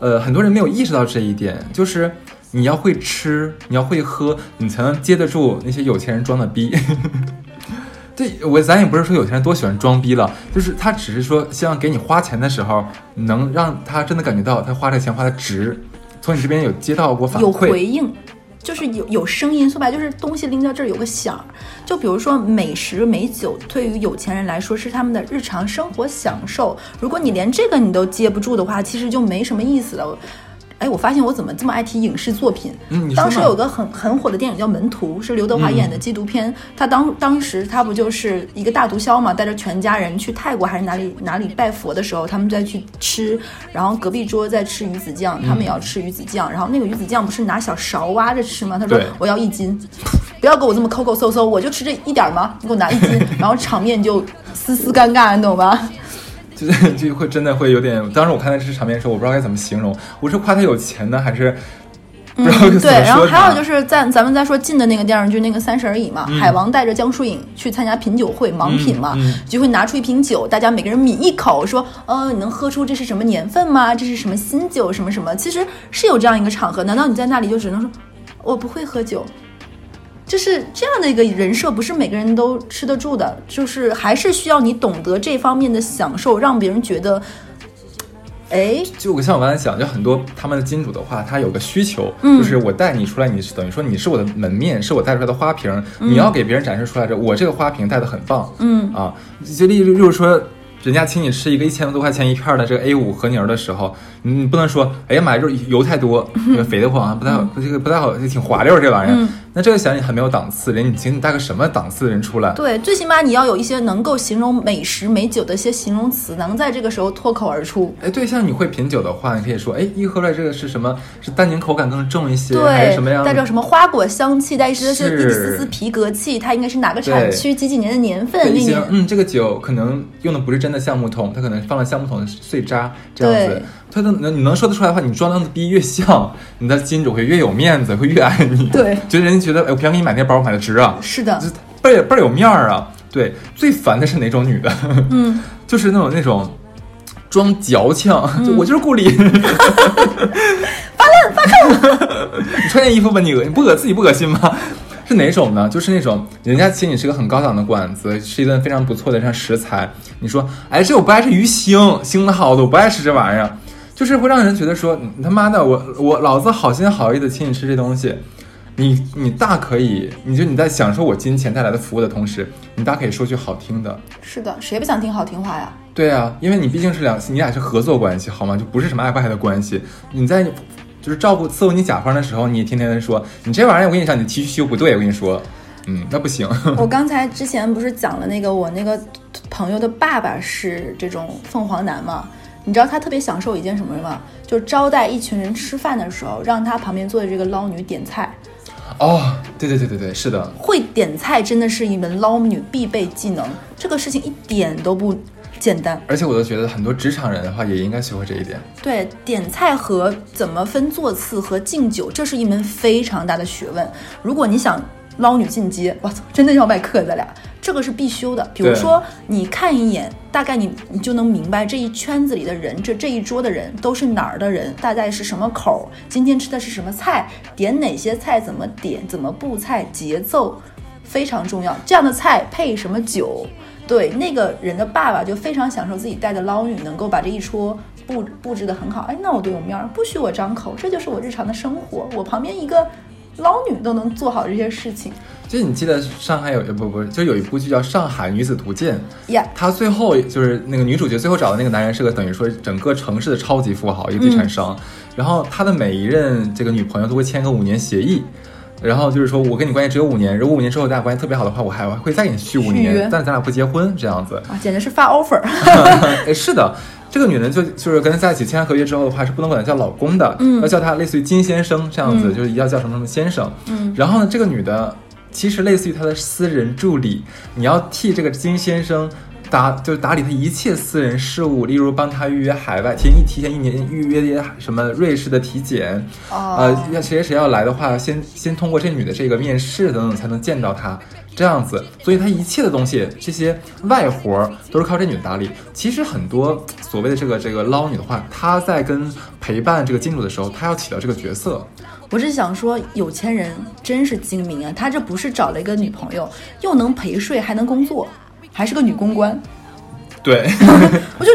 呃，很多人没有意识到这一点，就是你要会吃，你要会喝，你才能接得住那些有钱人装的逼。对我，咱也不是说有钱人多喜欢装逼了，就是他只是说希望给你花钱的时候，能让他真的感觉到他花这钱花的值，从你这边有接到过反有馈。回应，就是有有声音。说白就是东西拎到这儿有个响儿。就比如说美食美酒，对于有钱人来说是他们的日常生活享受。如果你连这个你都接不住的话，其实就没什么意思了。哎，我发现我怎么这么爱提影视作品？嗯当时有个很很火的电影叫《门徒》，是刘德华演的缉毒片。他当当时他不就是一个大毒枭嘛，带着全家人去泰国还是哪里哪里拜佛的时候，他们在去吃，然后隔壁桌在吃鱼子酱，他们也要吃鱼子酱，然后那个鱼子酱不是拿小勺挖着吃吗？他说我要一斤，不要给我这么抠抠搜搜，我就吃这一点儿吗？你给我拿一斤，然后场面就丝丝尴尬，你懂吧？就就会真的会有点，当时我看到这场面的时候，我不知道该怎么形容，我是夸他有钱呢，还是嗯对，然后还有就是在咱们再说近的那个电视剧，那个《三十而已》嘛，海王带着江疏影去参加品酒会，盲品嘛，嗯嗯就会拿出一瓶酒，大家每个人抿一口，说，呃，你能喝出这是什么年份吗？这是什么新酒？什么什么？其实是有这样一个场合，难道你在那里就只能说，我不会喝酒？就是这样的一个人设，不是每个人都吃得住的，就是还是需要你懂得这方面的享受，让别人觉得，哎，就像我刚才讲，就很多他们的金主的话，他有个需求，嗯就是我带你出来，你是等于说你是我的门面，是我带出来的花瓶，嗯你要给别人展示出来这我这个花瓶带的很棒，嗯啊，就例如例如说。人家请你吃一个一千多块钱一片的这个 A 五和牛的时候，你你不能说，哎呀妈呀，肉油太多，肥得慌，不太好，这个不太好，挺滑溜这玩意儿。那这个显然你很没有档次，连你请你带个什么档次的人出来？对，最起码你要有一些能够形容美食美酒的一些形容词，能在这个时候脱口而出。哎，对，像你会品酒的话，你可以说，哎，一喝出来这个是什么？是单宁口感更重一些，还是什么样？带着什么花果香气，带一丝丝是一丝丝皮革气，它应该是哪个产区几几年的年份？对一些嗯，这个酒可能用的不是真的橡木桶，它可能放了橡木桶的碎渣这样子对。它能能你能说得出来的话，你装的逼越像，你的金主会越有面子，会越爱你。对觉得人家觉得，哎，我平常给你买那包，我买的值啊，是的这，倍儿倍儿有面儿啊。对，最烦的是哪种女的？嗯，就是那种那种装矫情，就我就是故意。发烂发臭！你穿件衣服吧，你恶你不恶自己不恶心吗？是哪种呢？就是那种人家请你吃个很高档的馆子，吃一顿非常不错的像食材，你说，哎，这我不爱吃鱼腥，腥的好的，我不爱吃这玩意儿，就是会让人觉得说，你他妈的，我我老子好心好意的请你吃这东西，你你大可以，你就你在享受我金钱带来的服务的同时，你大可以说句好听的，是的，谁不想听好听话呀？对啊，因为你毕竟是两，你俩是合作关系，好吗？就不是什么爱不爱的关系。你在就是照顾伺候你甲方的时候，你也天天的说你这玩意儿，我跟你讲，你 T 恤修不对，我跟你说，嗯，那不行。我刚才之前不是讲了那个我那个朋友的爸爸是这种凤凰男嘛？你知道他特别享受一件什么吗？就是招待一群人吃饭的时候，让他旁边坐的这个捞女点菜。哦，对对对对对，是的，会点菜真的是一门捞女必备技能，这个事情一点都不简单。而且我都觉得很多职场人的话也应该学会这一点。对，点菜和怎么分座次和敬酒，这是一门非常大的学问。如果你想捞女进阶，我操，真的要卖课咱俩，这个是必修的。比如说，你看一眼，大概你你就能明白这一圈子里的人，这这一桌的人都是哪儿的人，大概是什么口儿，今天吃的是什么菜，点哪些菜，怎么点，怎么布菜，节奏非常重要。这样的菜配什么酒？对，那个人的爸爸就非常享受自己带的捞女能够把这一桌布布置得很好。哎，那我多有面儿，不许我张口，这就是我日常的生活。我旁边一个捞女都能做好这些事情就你记得上海有呃不不，就有一部剧叫《上海女子图鉴》，呀。她最后就是那个女主角最后找的那个男人是个等于说整个城市的超级富豪，一个地产商。然后他的每一任这个女朋友都会签个五年协议，然后就是说我跟你关系只有五年，如果五年之后咱俩关系特别好的话，我还会再给你续五年，但咱俩不结婚这样子。啊，简直是发 offer。哎，是的，这个女人就就是跟他在一起签完合约之后的话，是不能管他叫老公的，嗯要叫他类似于金先生这样子，嗯就是一定要叫什么什么先生。嗯，然后呢，这个女的其实类似于他的私人助理，你要替这个金先生。打就是打理他一切私人事务，例如帮他预约海外，提前一提前一年预约一些什么瑞士的体检，哦呃，要谁谁谁要来的话，先先通过这女的这个面试等等才能见到他，这样子，所以他一切的东西，这些外活儿都是靠这女的打理。其实很多所谓的这个这个捞女的话，她在跟陪伴这个金主的时候，她要起到这个角色。我是想说，有钱人真是精明啊！他这不是找了一个女朋友，又能陪睡，还能工作，还是个女公关。对，我就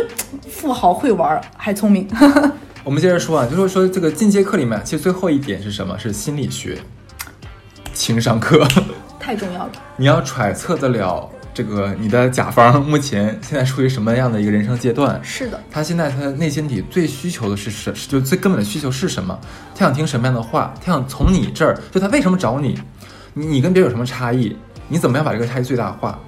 富豪会玩儿，还聪明。我们接着说啊，就说说这个进阶课里面，其实最后一点是什么？是心理学，情商课。太重要了。你要揣测得了这个你的甲方目前现在处于什么样的一个人生阶段。是的，他现在他的内心底最需求的是什，就最根本的需求是什么？他想听什么样的话？他想从你这儿，就他为什么找你？你你跟别人有什么差异？你怎么样把这个差异最大化？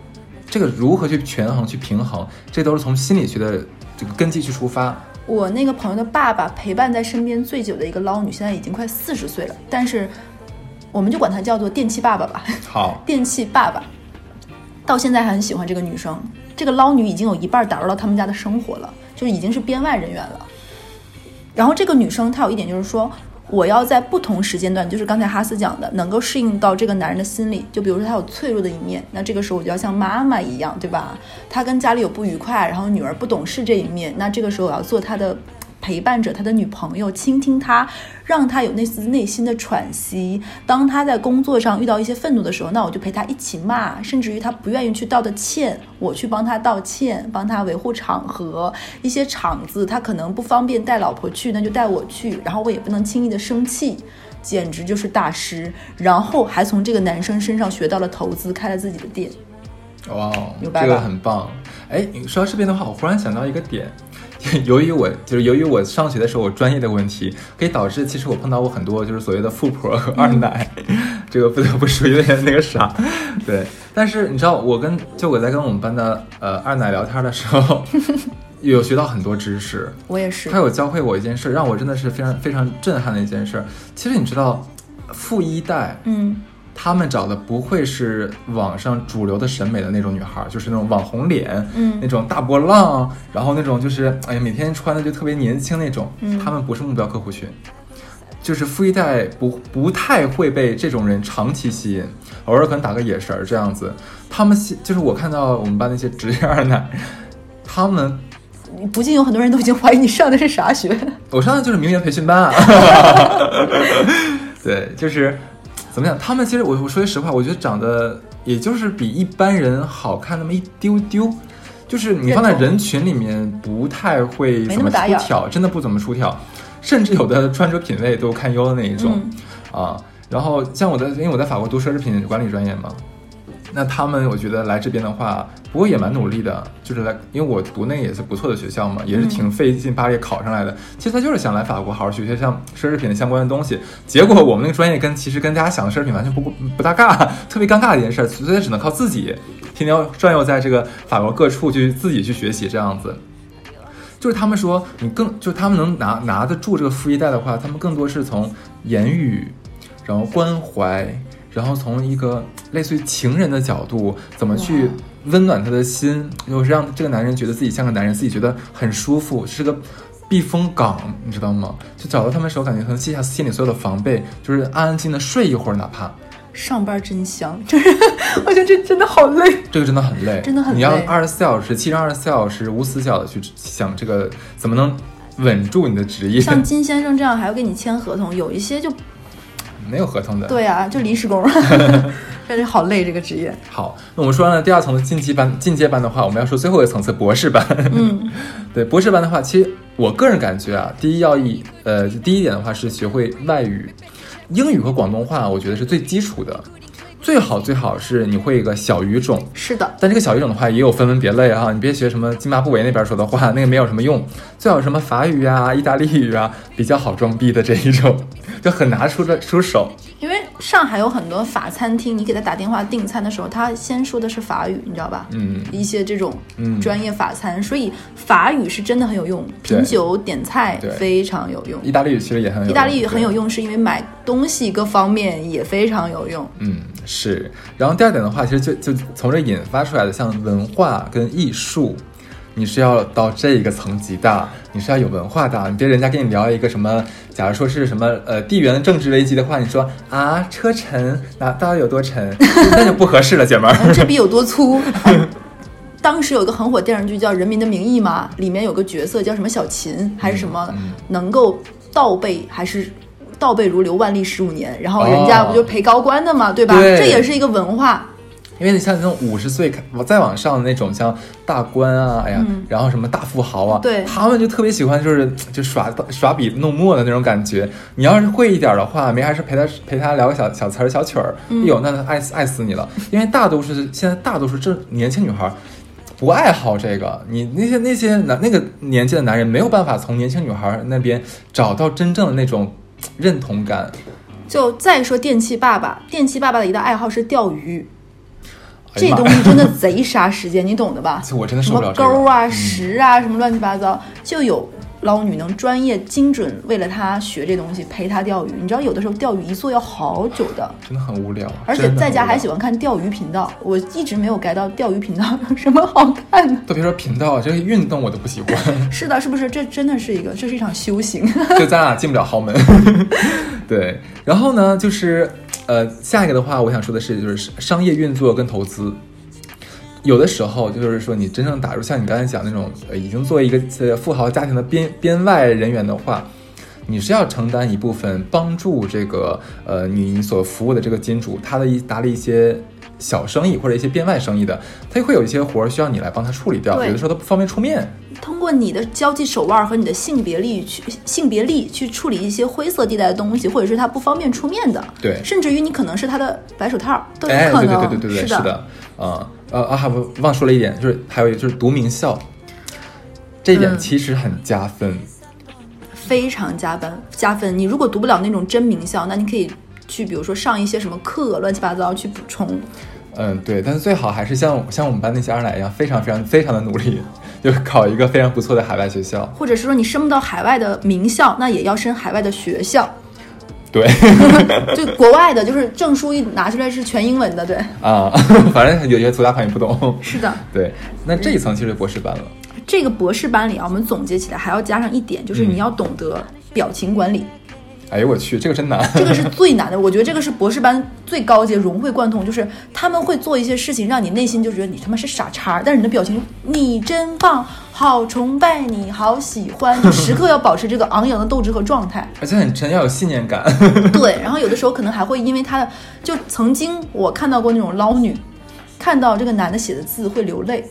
这个如何去权衡、去平衡？这都是从心理学的这个根基去出发。我那个朋友的爸爸陪伴在身边最久的一个捞女，现在已经快四十岁了，但是我们就管她叫做电器爸爸吧。好，电器爸爸到现在还很喜欢这个女生，这个捞女已经有一半打入到他们家的生活了，就是已经是编外人员了。然后这个女生她有一点就是说，我要在不同时间段，就是刚才哈斯讲的，能够适应到这个男人的心理。就比如说他有脆弱的一面，那这个时候我就要像妈妈一样，对吧？他跟家里有不愉快，然后女儿不懂事这一面，那这个时候我要做他的陪伴着，他的女朋友，倾听他，让他有那丝内心的喘息。当他在工作上遇到一些愤怒的时候，那我就陪他一起骂，甚至于他不愿意去道的歉，我去帮他道歉，帮他维护场合。一些场子他可能不方便带老婆去，那就带我去，然后我也不能轻易的生气。简直就是大师，然后还从这个男生身上学到了投资，开了自己的店。哇这个很棒。哎，你说到这边的话，我忽然想到一个点，由于我就是由于我上学的时候我专业的问题，可以导致其实我碰到过很多就是所谓的富婆和 二奶，这个不得不说有点那个啥，对。但是你知道，我跟就我在跟我们班的呃二奶聊天的时候，有学到很多知识。我也是他。有教会我一件事，让我真的是非常非常震撼的一件事。其实你知道，富一代，嗯，他们找的不会是网上主流的审美的那种女孩儿，就是那种网红脸，嗯那种大波浪，然后那种就是哎呀每天穿的就特别年轻那种，嗯他们不是目标客户群。就是富一代不不太会被这种人长期吸引，偶尔可能打个眼神儿这样子。他们吸就是我看到我们班那些职业二奶，他们不禁有很多人都已经怀疑你上的是啥学。我上的就是名媛培训班啊。对，就是怎么讲？他们其实我我说句实话，我觉得长得也就是比一般人好看那么一丢丢。就是你放在人群里面不太会怎么出挑，真的不怎么出挑，甚至有的穿着品味都堪忧的那一种、嗯啊。然后像我在，因为我在法国读奢侈品管理专业嘛，那他们我觉得来这边的话，不过也蛮努力的，就是来，因为我读那个也是不错的学校嘛，也是挺费劲巴力考上来的。其实他就是想来法国好好学学像奢侈品的相关的东西。结果我们那个专业跟其实跟大家想的奢侈品完全不不搭嘎，特别尴尬的一件事，所以只能靠自己，天天要转悠在这个法国各处去自己去学习这样子。就是他们说你更，就是他们能拿拿得住这个富一代的话，他们更多是从言语，然后关怀，然后从一个类似于情人的角度，怎么去温暖他的心，就是让这个男人觉得自己像个男人，自己觉得很舒服，是个避风港，你知道吗？就找到他们的时候，感觉能卸下心里所有的防备，就是安安静静的睡一会儿，哪怕。上班真香，就是我觉得这真的好累。这个真的很累，真的很累。你要二十四小时，七乘二十四小时无死角的去想这个怎么能稳住你的职业，像金先生这样还要跟你签合同，有一些就没有合同的。对啊，就临时工，感觉好累这个职业。好，那我们说完了第二层的进阶班，进阶班的话，我们要说最后一个层次博士班。嗯，对，博士班的话，其实我个人感觉啊，第一要义，呃，第一点的话是学会外语，英语和广东话，我觉得是最基础的。最好最好是你会一个小语种，是的，但这个小语种的话也有分门别类哈，你别学什么津巴布韦那边说的话，那个没有什么用。最好什么法语啊、意大利语啊，比较好装逼的这一种，就很拿出的出手。因为上海有很多法餐厅，你给他打电话订餐的时候，他先说的是法语，你知道吧？嗯一些这种嗯专业法餐，所以法语是真的很有用，品酒点菜非常有用。意大利语其实也很有用，意大利语很有用，是因为买东西各方面也非常有用。嗯，是。然后第二点的话，其实就就从这引发出来的，像文化跟艺术，你是要到这一个层级的，你是要有文化的。你别人家跟你聊一个什么，假如说是什么呃地缘政治危机的话，你说啊车沉，那到底有多沉？那就不合适了，姐们儿。这笔有多粗？哎 当时有一个很火电视剧叫《人民的名义》嘛，里面有个角色叫什么小琴还是什么，嗯能够倒背还是倒背如流，万历十五年，然后人家哦不就陪高官的嘛，对吧？对这也是一个文化。因为你像那种五十岁开再往上的那种，像大官啊，哎呀，然后什么大富豪啊，嗯对他们就特别喜欢就是就耍耍笔弄墨的那种感觉。你要是会一点的话，没啥事陪他陪他聊个小小词儿小曲儿，嗯哎呦，那爱死爱死你了。因为大多数现在大多数这年轻女孩。不爱好这个，你那些那些男那个年纪的男人没有办法从年轻女孩那边找到真正的那种认同感。就再说电器爸爸，电器爸爸的一大爱好是钓鱼，这东西真的贼杀时间，你懂的吧？我真的什么受不了这个。钩啊、嗯石啊，什么乱七八糟，就有捞女能专业精准为了他学这东西陪他钓鱼。你知道有的时候钓鱼一坐要好久的，真的很无聊，而且在家还喜欢看钓鱼频道。我一直没有 get 到钓鱼频道有什么好看的。都别说频道，这个运动我都不喜欢，是的，是不是？这真的是一个，这是一场修行。就咱俩进不了豪门。对，然后呢，就是呃，下一个的话，我想说的是，就是商业运作跟投资。有的时候就是说，你真正打入像你刚才讲那种，呃，已经作为一个富豪家庭的编编外人员的话，你是要承担一部分帮助这个呃你所服务的这个金主他的一打理一些小生意或者一些编外生意的，他会有一些活儿需要你来帮他处理掉，有的时候他不方便出面。通过你的交际手腕和你的性别力去性别力去处理一些灰色地带的东西，或者是他不方便出面的，对甚至于你可能是他的白手套都有可能，对对对对对，是是的，啊呃啊，还不忘说了一点，就是还有一个就是读名校，这一点嗯其实很加分。非常加分加分。你如果读不了那种真名校，那你可以去，比如说上一些什么课，乱七八糟去补充。嗯，对，但是最好还是像像我们班那些二奶一样，非常非常非常的努力，就考一个非常不错的海外学校。或者是说你升不到海外的名校，那也要升海外的学校。对，就国外的，就是证书一拿出来是全英文的，对。啊，反正有些粗大款也不懂。是的，对，那这一层其实博士班了。这个博士班里啊，我们总结起来还要加上一点，就是你要懂得表情管理。哎呦我去，这个真难。这个是最难的，我觉得这个是博士班最高阶融会贯通，就是他们会做一些事情，让你内心就觉得你他妈是傻叉，但是你的表情，你真棒，好崇拜你，好喜欢，你时刻要保持这个昂扬的斗志和状态。而且很真，要有信念感。对，然后有的时候可能还会因为他的，就曾经我看到过那种捞女，看到这个男的写的字会流泪，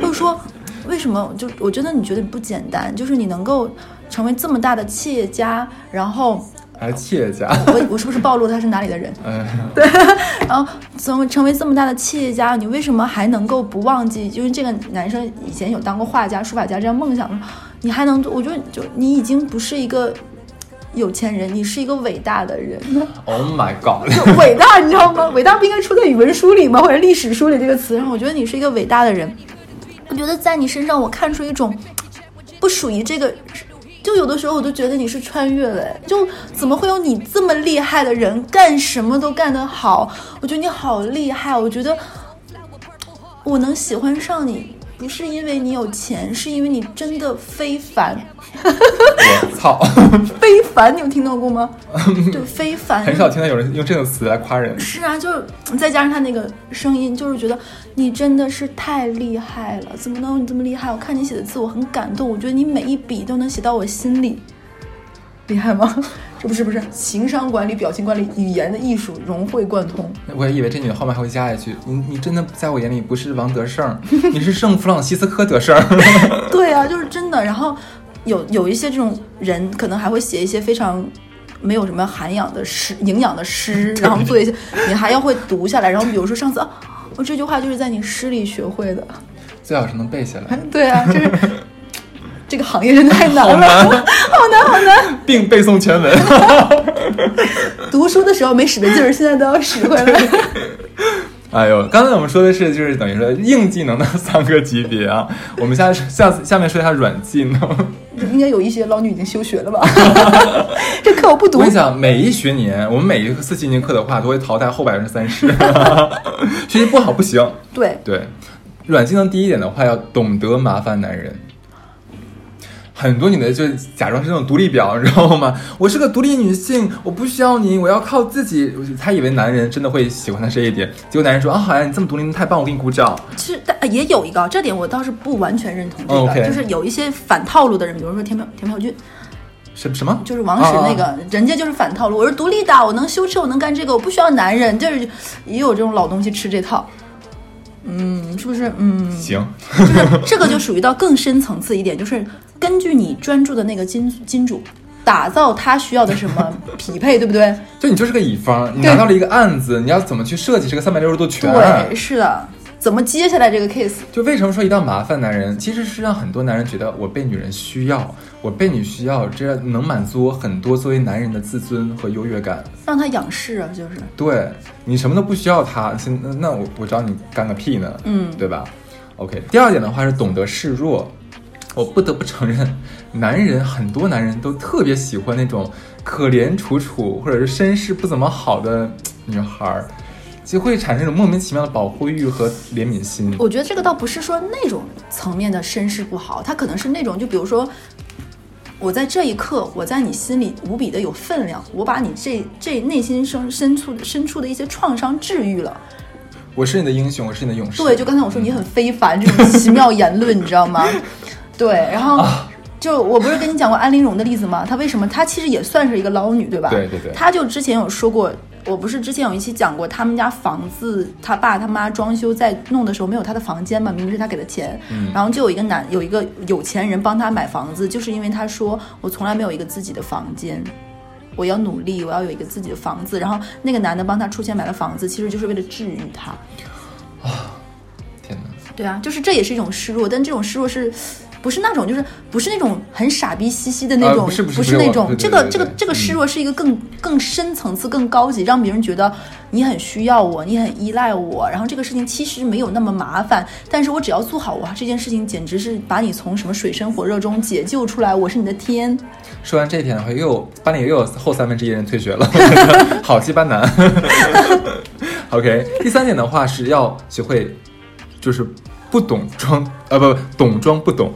或者说为什么？就我觉得你觉得你不简单，就是你能够。成为这么大的企业家，然后还是企业家，我我是不是暴露他是哪里的人？嗯，对。然后成成为这么大的企业家，你为什么还能够不忘记？因为这个男生以前有当过画家、书法家这样梦想吗，你还能？我觉得就你已经不是一个有钱人，你是一个伟大的人。Oh my god！伟大，你知道吗？伟大不应该出在语文书里吗？或者历史书里这个词？然后我觉得你是一个伟大的人。我觉得在你身上，我看出一种不属于这个。就有的时候我都觉得你是穿越了，就怎么会有你这么厉害的人，干什么都干得好？我觉得你好厉害，我觉得我能喜欢上你。不是因为你有钱，是因为你真的非凡。我操，非凡，你有听到过吗？就非凡，很少听到有人用这个词来夸人。是啊，就是再加上他那个声音，就是觉得你真的是太厉害了。怎么能有你这么厉害？我看你写的字，我很感动。我觉得你每一笔都能写到我心里。厉害吗？这不是不是情商管理、表情管理、语言的艺术融会贯通。我也以为这女的后面还会加一句：“你你真的在我眼里不是王德胜，你是圣弗朗西斯科德胜。”对啊，就是真的。然后有有一些这种人，可能还会写一些非常没有什么涵养的诗、营养的诗，然后做一些你还要会读下来。然后比如说上次，我这句话就是在你诗里学会的，最好是能背下来。对啊，就是。这个行业真的太难了，好难，好难，并背诵全文。读书的时候没使的劲儿，现在都要使回来。哎呦，刚才我们说的是，就是等于说硬技能的三个级别啊。我们现在下下面说一下软技能。应该有一些老女已经休学了吧？这课我不读。我跟你讲，每一学年我们每一次进行课的话，都会淘汰后百分之三十。学习不好不行。对对，软技能第一点的话，要懂得麻烦男人。很多女的就假装是那种独立婊，你知道吗？我是个独立女性，我不需要你，我要靠自己。她以为男人真的会喜欢她这一点，结果男人说啊，好呀，你这么独立，太棒，我给你鼓掌。其实但也有一个这点，我倒是不完全认同这个，就是有一些反套路的人，比如说田朴田朴珺，什什么？就是王石那个人家就是反套路，我是独立的，我能修车，我能干这个，我不需要男人，就是也有这种老东西吃这套。嗯，是不是？嗯，行，就是这个就属于到更深层次一点，就是根据你专注的那个金金主，打造他需要的什么 匹配，对不对？就你就是个乙方，你拿到了一个案子，你要怎么去设计这个三百六十度全？对，是的。怎么接下来这个 case？就为什么说一到麻烦男人，其实是让很多男人觉得我被女人需要，我被你需要，这能满足我很多作为男人的自尊和优越感，让他仰视啊，就是对你什么都不需要他，那那我我找你干个屁呢？嗯，对吧？OK，第二点的话是懂得示弱，我不得不承认，男人很多男人都特别喜欢那种可怜楚楚或者是身世不怎么好的女孩儿。就会产生一种莫名其妙的保护欲和怜悯心。我觉得这个倒不是说那种层面的身世不好，他可能是那种，就比如说，我在这一刻，我在你心里无比的有分量，我把你这这内心深深处深处的一些创伤治愈了。我是你的英雄，我是你的勇士。对，就刚才我说你很非凡这种奇妙言论，你知道吗？对，然后就我不是跟你讲过安陵容的例子吗？她为什么？她其实也算是一个捞女，对吧？对对对。她就之前有说过。我不是之前有一期讲过，他们家房子他爸他妈装修在弄的时候没有他的房间嘛？明明是他给的钱，然后就有一个男有一个有钱人帮他买房子，就是因为他说我从来没有一个自己的房间，我要努力，我要有一个自己的房子。然后那个男的帮她出钱买了房子，其实就是为了治愈她。啊，天哪！对啊，就是这也是一种示弱，但这种示弱是。不是那种就是不是那种很傻逼兮兮的那种，啊不是不是不是那种，我对对这个这个这个示弱是一个更更深层次、更高级，让别人觉得你很需要我，你很依赖我，然后这个事情其实没有那么麻烦，但是我只要做好哇，这件事情简直是把你从什么水深火热中解救出来，我是你的天。说完这一点的话，又有班里又有后三分之一人退学了，好鸡巴难。OK，第三点的话是要学会，就是不懂装，呃不懂装不懂。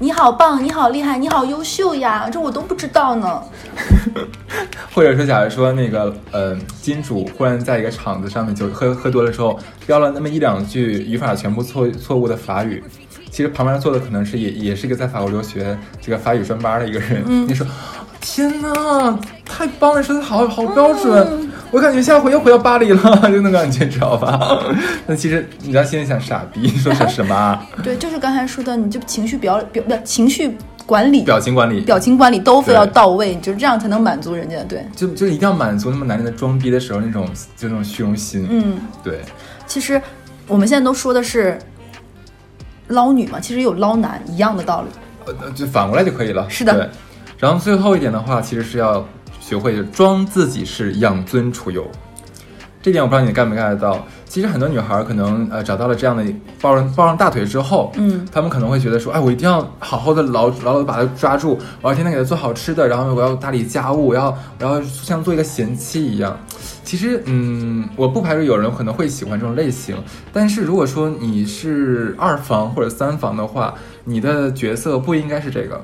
你好棒，你好厉害，你好优秀呀，这我都不知道呢。或者说，假如说那个呃，金主忽然在一个场子上面就喝喝多了之后，飙了那么一两句语法全部错错误的法语，其实旁边坐的可能是也也是一个在法国留学这个法语专班的一个人，你说。天呐，太棒了，说的好好标准，我感觉下回又回到巴黎了，就那感觉，知道吧？那其实你知道心里想，傻逼，说是什么啊？对，就是刚才说的，你就情绪表表不情绪管理、表情管理，表情管理都非对要到位，就是这样才能满足人家。对，就就一定要满足他们男人的装逼的时候那种就那种虚荣心。嗯，对，其实我们现在都说的是捞女嘛，其实有捞男一样的道理。呃，就反过来就可以了。是的对。然后最后一点的话，其实是要学会装自己是养尊处优。这点我不知道你 get 没 get 得到。其实很多女孩可能呃找到了这样的抱上抱上大腿之后，嗯，她们可能会觉得说，哎，我一定要好好的牢牢牢的把她抓住，我要天天给她做好吃的，然后我要打理家务，我要我要像做一个贤妻一样。其实，嗯，我不排除有人可能会喜欢这种类型，但是如果说你是二房或者三房的话，你的角色不应该是这个。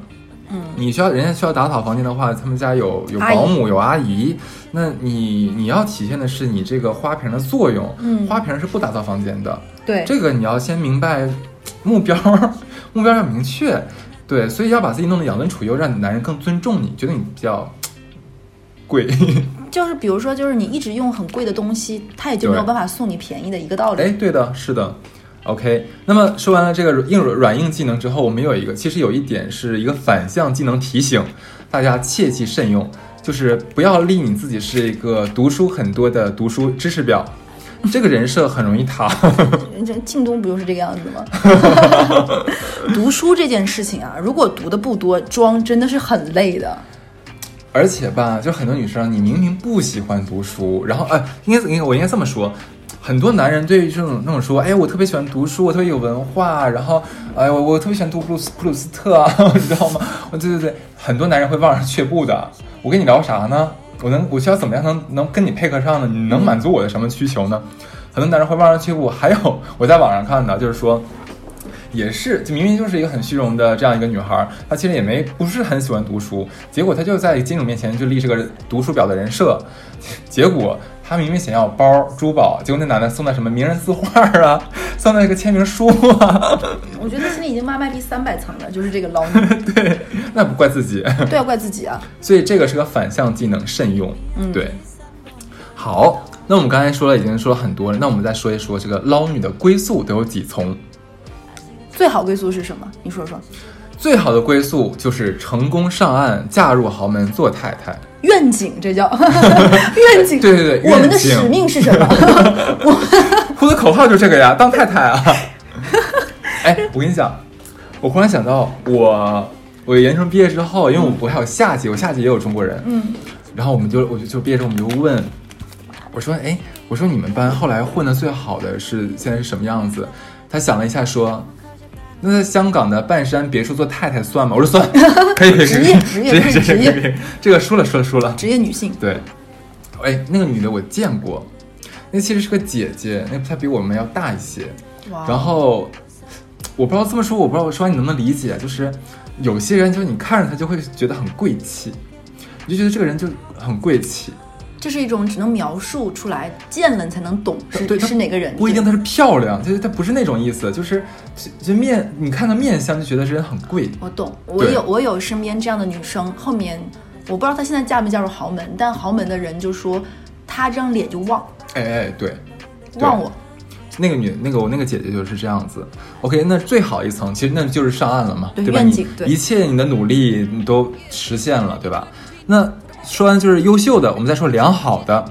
嗯，你需要人家需要打扫房间的话，他们家有有保姆有阿姨，那你你要体现的是你这个花瓶的作用。嗯花瓶是不打扫房间的，对，这个你要先明白目标，目标要明确，对，所以要把自己弄得养尊处优，让你男人更尊重你，觉得你比较贵。就是比如说，就是你一直用很贵的东西，他也就没有办法送你便宜的一个道理。哎，对的，是的。OK，那么说完了这个硬软硬技能之后，我们有一个，其实有一点是一个反向技能提醒大家切记慎用，就是不要立你自己是一个读书很多的读书知识表，这个人设很容易塌。这靳东不就是这个样子吗？读书这件事情啊，如果读的不多，装真的是很累的。而且吧，就很多女生，你明明不喜欢读书，然后哎，应该应该我应该这么说，很多男人对于这种那种说，哎，我特别喜欢读书，我特别有文化，然后哎，我我特别喜欢读普鲁斯普鲁斯特啊，你知道吗？对对对，很多男人会望而却步的。我跟你聊啥呢？我能我需要怎么样能能跟你配合上呢？你能满足我的什么需求呢？很多男人会望而却步。还有 我在网上看的，就是说。也是，就明明就是一个很虚荣的这样一个女孩，她其实也没不是很喜欢读书，结果她就在金主面前就立这个读书表的人设，结果她明明想要包珠宝，结果那男的送的什么名人字画啊，送的一个签名书啊，我觉得他心里已经妈卖第三百层了，就是这个捞 女，对，那不怪自己，对要怪自己啊。所以这个是个反向技能，慎用。嗯对。好，那我们刚才说了，已经说了很多了，那我们再说一说这个捞女的归宿都有几重。最好归宿是什么？你说说。最好的归宿就是成功上岸，嫁入豪门做太太。愿景，这叫 愿景。对对对我们的使命是什么？我呼的口号就是这个呀，当太太啊！哎，我跟你讲，我忽然想到，我我研究生毕业之后，因为我我还有下级，我下级也有中国人，嗯，然后我们就我就就毕业之后我们就问，我说哎，我说你们班后来混的最好的是现在是什么样子？他想了一下说。那在香港的半山别墅做太太算吗？我说算，可以可以职业职业 职业职业这个输了输了输了，职业女性。对，哎，那个女的我见过，那其实是个姐姐，那她比我们要大一些。哇然后我不知道这么说，我不知道我说你能不能理解，就是有些人就是你看着他就会觉得很贵气，你就觉得这个人就很贵气。这是一种只能描述出来，见了你才能懂是对，是哪个人。不一定她是漂亮，就是她不是那种意思，就是就就面你看她面相就觉得这人很贵。我懂，我有我有身边这样的女生，后面我不知道她现在嫁没嫁入豪门，但豪门的人就说她这张脸就旺哎哎，对，对旺我。那个女，那个我那个姐姐就是这样子。OK，那最好一层其实那就是上岸了嘛，对吧？你愿景对一切你的努力你都实现了，对吧？那说完就是优秀的，我们再说良好的。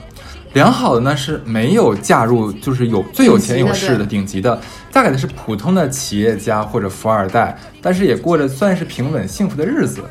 良好的呢是没有嫁入就是有最有钱有势的顶级的，嫁给的是普通的企业家或者富二代，但是也过着算是平稳幸福的日子。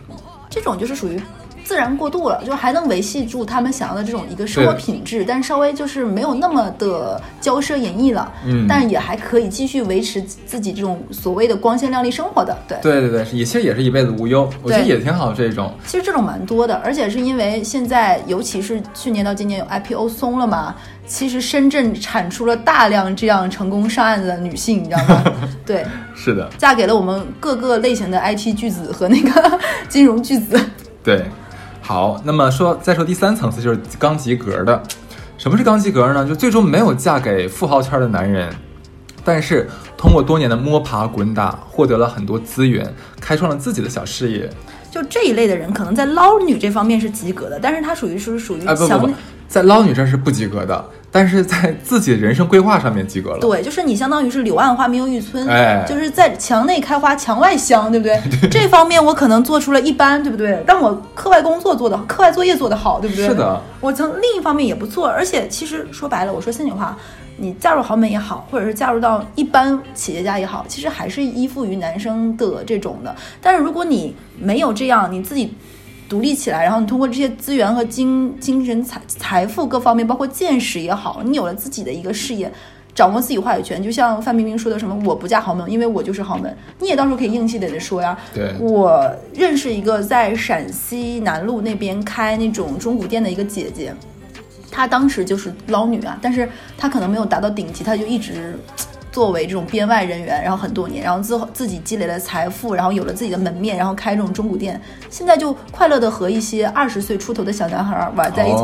这种就是属于自然过渡了，就还能维系住他们想要的这种一个生活品质，但稍微就是没有那么的骄奢淫逸了，嗯但也还可以继续维持自己这种所谓的光鲜亮丽生活的，对。对对对，也其实也是一辈子无忧，我觉得也挺好这种。其实这种蛮多的，而且是因为现在，尤其是去年到今年有 IPO 松了嘛，其实深圳产出了大量这样成功上岸的女性，你知道吗？对，是的，嫁给了我们各个类型的 IT 巨子和那个 金融巨子。对。好，那么说再说第三层次就是刚及格的。什么是刚及格呢？就最终没有嫁给富豪圈的男人，但是通过多年的摸爬滚打，获得了很多资源，开创了自己的小事业。就这一类的人，可能在捞女这方面是及格的，但是他属于是属于小、哎不不不，在捞女这是不及格的，但是在自己的人生规划上面及格了。对，就是你相当于是柳暗花明又一村，哎就是在墙内开花墙外香，对不 对？这方面我可能做出了一般，对不对？但我课外工作做的，课外作业做得好，对不对？是的，我从另一方面也不错，而且其实说白了，我说心里话，你嫁入豪门也好，或者是嫁入到一般企业家也好，其实还是依附于男生的这种的。但是如果你没有这样，你自己独立起来，然后你通过这些资源和精精神财财富各方面，包括见识也好，你有了自己的一个事业。掌握自己话语权，就像范冰冰说的什么“我不嫁豪门，因为我就是豪门”，你也到时候可以硬气点的说呀。对我认识一个在陕西南路那边开那种中古店的一个姐姐，她当时就是捞女啊，但是她可能没有达到顶级，她就一直作为这种编外人员，然后很多年，然后自自己积累了财富，然后有了自己的门面，然后开这种中古店，现在就快乐的和一些二十岁出头的小男孩玩在一起，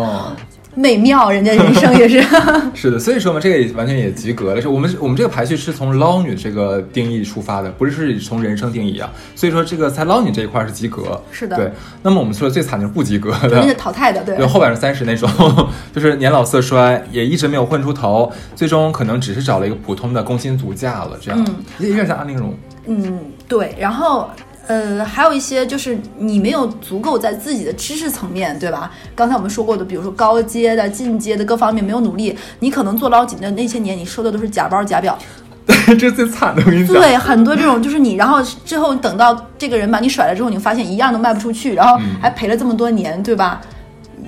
美妙，人家人生也是。是的，所以说嘛，这个也完全也及格了。是我们我们这个排序是从捞女这个定义出发的，不是从人生定义啊。所以说这个在捞女这一块是及格。是的对。那么我们说的最惨就是不及格的。淘汰的，对对后百分之三十那种，就是年老色衰，也一直没有混出头，最终可能只是找了一个普通的工薪族嫁了，这样，嗯有点像安陵容。嗯，对，然后。呃，还有一些就是你没有足够在自己的知识层面，对吧？刚才我们说过的，比如说高阶的、进阶的各方面没有努力，你可能做捞锦的那些年，你收的都是假包假表。这是最惨的，我跟你讲。对，很多这种就是你，然后之后等到这个人把你甩了之后，你发现一样都卖不出去，然后还赔了这么多年，对吧？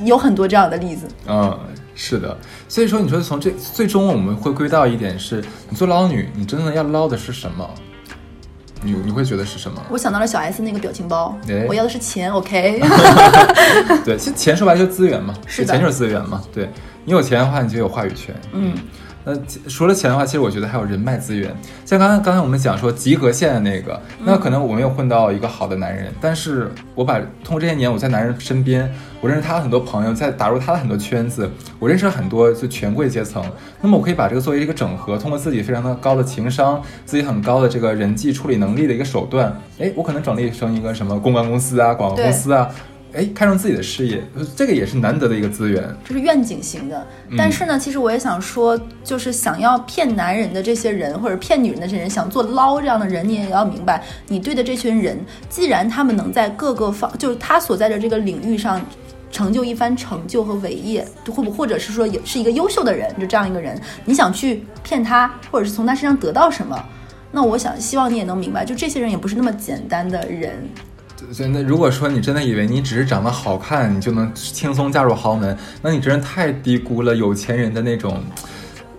有很多这样的例子。嗯，是的，所以说你说从这最终我们会归到一点是，你做捞女，你真的要捞的是什么？你你会觉得是什么？我想到了小 S 那个表情包，哎我要的是钱，OK？对，其实钱说白了就是资源嘛，是钱就是资源嘛。对你有钱的话，你就有话语权。嗯，那除了钱的话，其实我觉得还有人脉资源。像刚才刚才我们讲说及格线的那个，那可能我没有混到一个好的男人，但是我把通过这些年我在男人身边，我认识他的很多朋友，在打入他的很多圈子，我认识了很多就权贵阶层。那么我可以把这个作为一个整合，通过自己非常的高的情商，自己很高的这个人际处理能力的一个手段，哎，我可能整理成一个什么公关公司啊、广告公司啊。哎，开创自己的事业，这个也是难得的一个资源。这是愿景型的。但是呢，其实我也想说，就是想要骗男人的这些人，或者骗女人的这些人，想做捞这样的人，你也要明白，你对的这群人，既然他们能在各个方，就是他所在的这个领域上。成就一番成就和伟业，或不或者是说也是一个优秀的人，就这样一个人，你想去骗他，或者是从他身上得到什么？那我想希望你也能明白，就这些人也不是那么简单的人。所以那如果说你真的以为你只是长得好看，你就能轻松嫁入豪门，那你真是太低估了有钱人的那种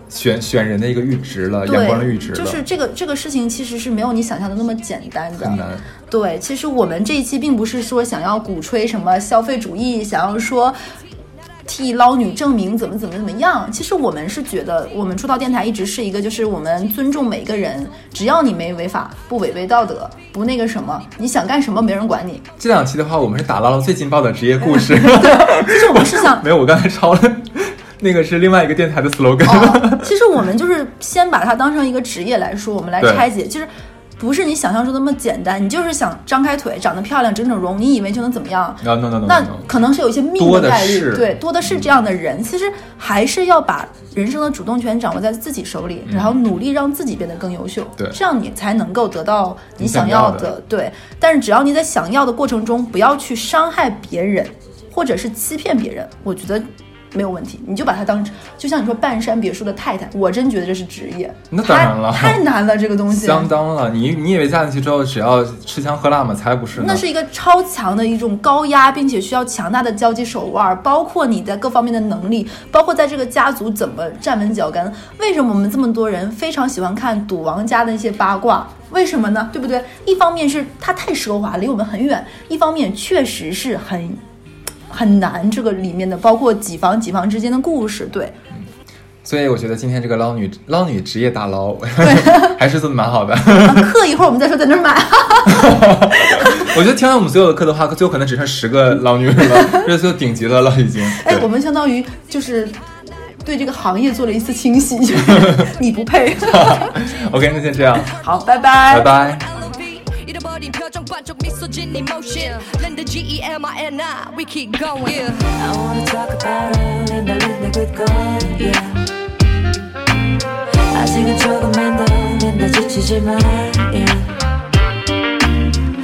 选选人的一个阈值了，眼光的阈值了，就是这个这个事情其实是没有你想象的那么简单的，很难。对，其实我们这一期并不是说想要鼓吹什么消费主义，想要说替捞女证明怎么怎么怎么样。其实我们是觉得，我们出道电台一直是一个，就是我们尊重每个人，只要你没违法，不违背道德，不那个什么，你想干什么没人管你。这两期的话，我们是打捞了最劲爆的职业故事。其实我们是想 没有，我刚才抄了，那个是另外一个电台的 slogan。哦，其实我们就是先把它当成一个职业来说，我们来拆解，就是不是你想象中那么简单。你就是想张开腿，长得漂亮，整整容，你以为就能怎么样？no no no no 那可能是有一些命的概率，对，多的是这样的人。其实还是要把人生的主动权掌握在自己手里，然后努力让自己变得更优秀，嗯对这样你才能够得到你你想要的对，但是只要你在想要的过程中不要去伤害别人，或者是欺骗别人，我觉得没有问题，你就把它当就像你说半山别墅的太太，我真觉得这是职业。那当然了太太难了这个东西。相当了，你你以为嫁进去之后只要吃香喝辣吗？才不是。那是一个超强的一种高压，并且需要强大的交际手腕，包括你在各方面的能力，包括在这个家族怎么站稳脚跟。为什么我们这么多人非常喜欢看赌王家的一些八卦？为什么呢？对不对？一方面是它太奢华，离我们很远；一方面确实是很很难，这个里面的包括几房几房之间的故事，对。所以我觉得今天这个捞女捞女职业大捞，还是做的蛮好的。课一会儿我们再说，在那儿买。我觉得听完我们所有的课的话，最后可能只剩十个捞女了，这就顶级的了已经。哎，我们相当于就是对这个行业做了一次清洗，你不配。OK，那先这样，好，拜拜，拜拜。 잃어버린 표정 반쪽 미소 진 emotion 랜드 G-E-M-I-N-I we keep going I wanna talk about it in the little good girl, yeah. 아직은 조금만 더 nen다 지치지만, yeah.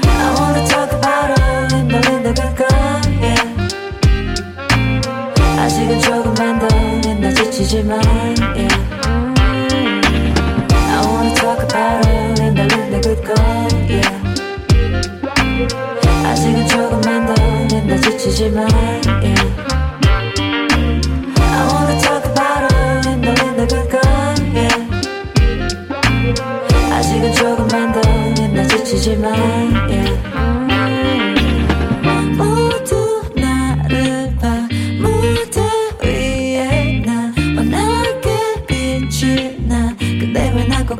I wanna talk about it in the little good girl, yeah. 아직은 조금만 더 nen다 지치지만, yeah. I wanna talk about it 지지만 yeah. I wanna talk about it 너의 늙은 건 yeah. 아직은 조금만 더나 지치지만 yeah.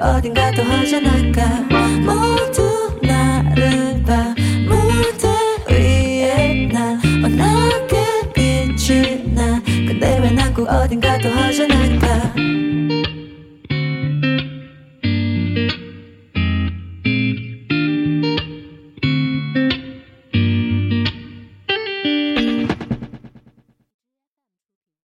어딘가 더 허전할까 어딘가 더 허전한가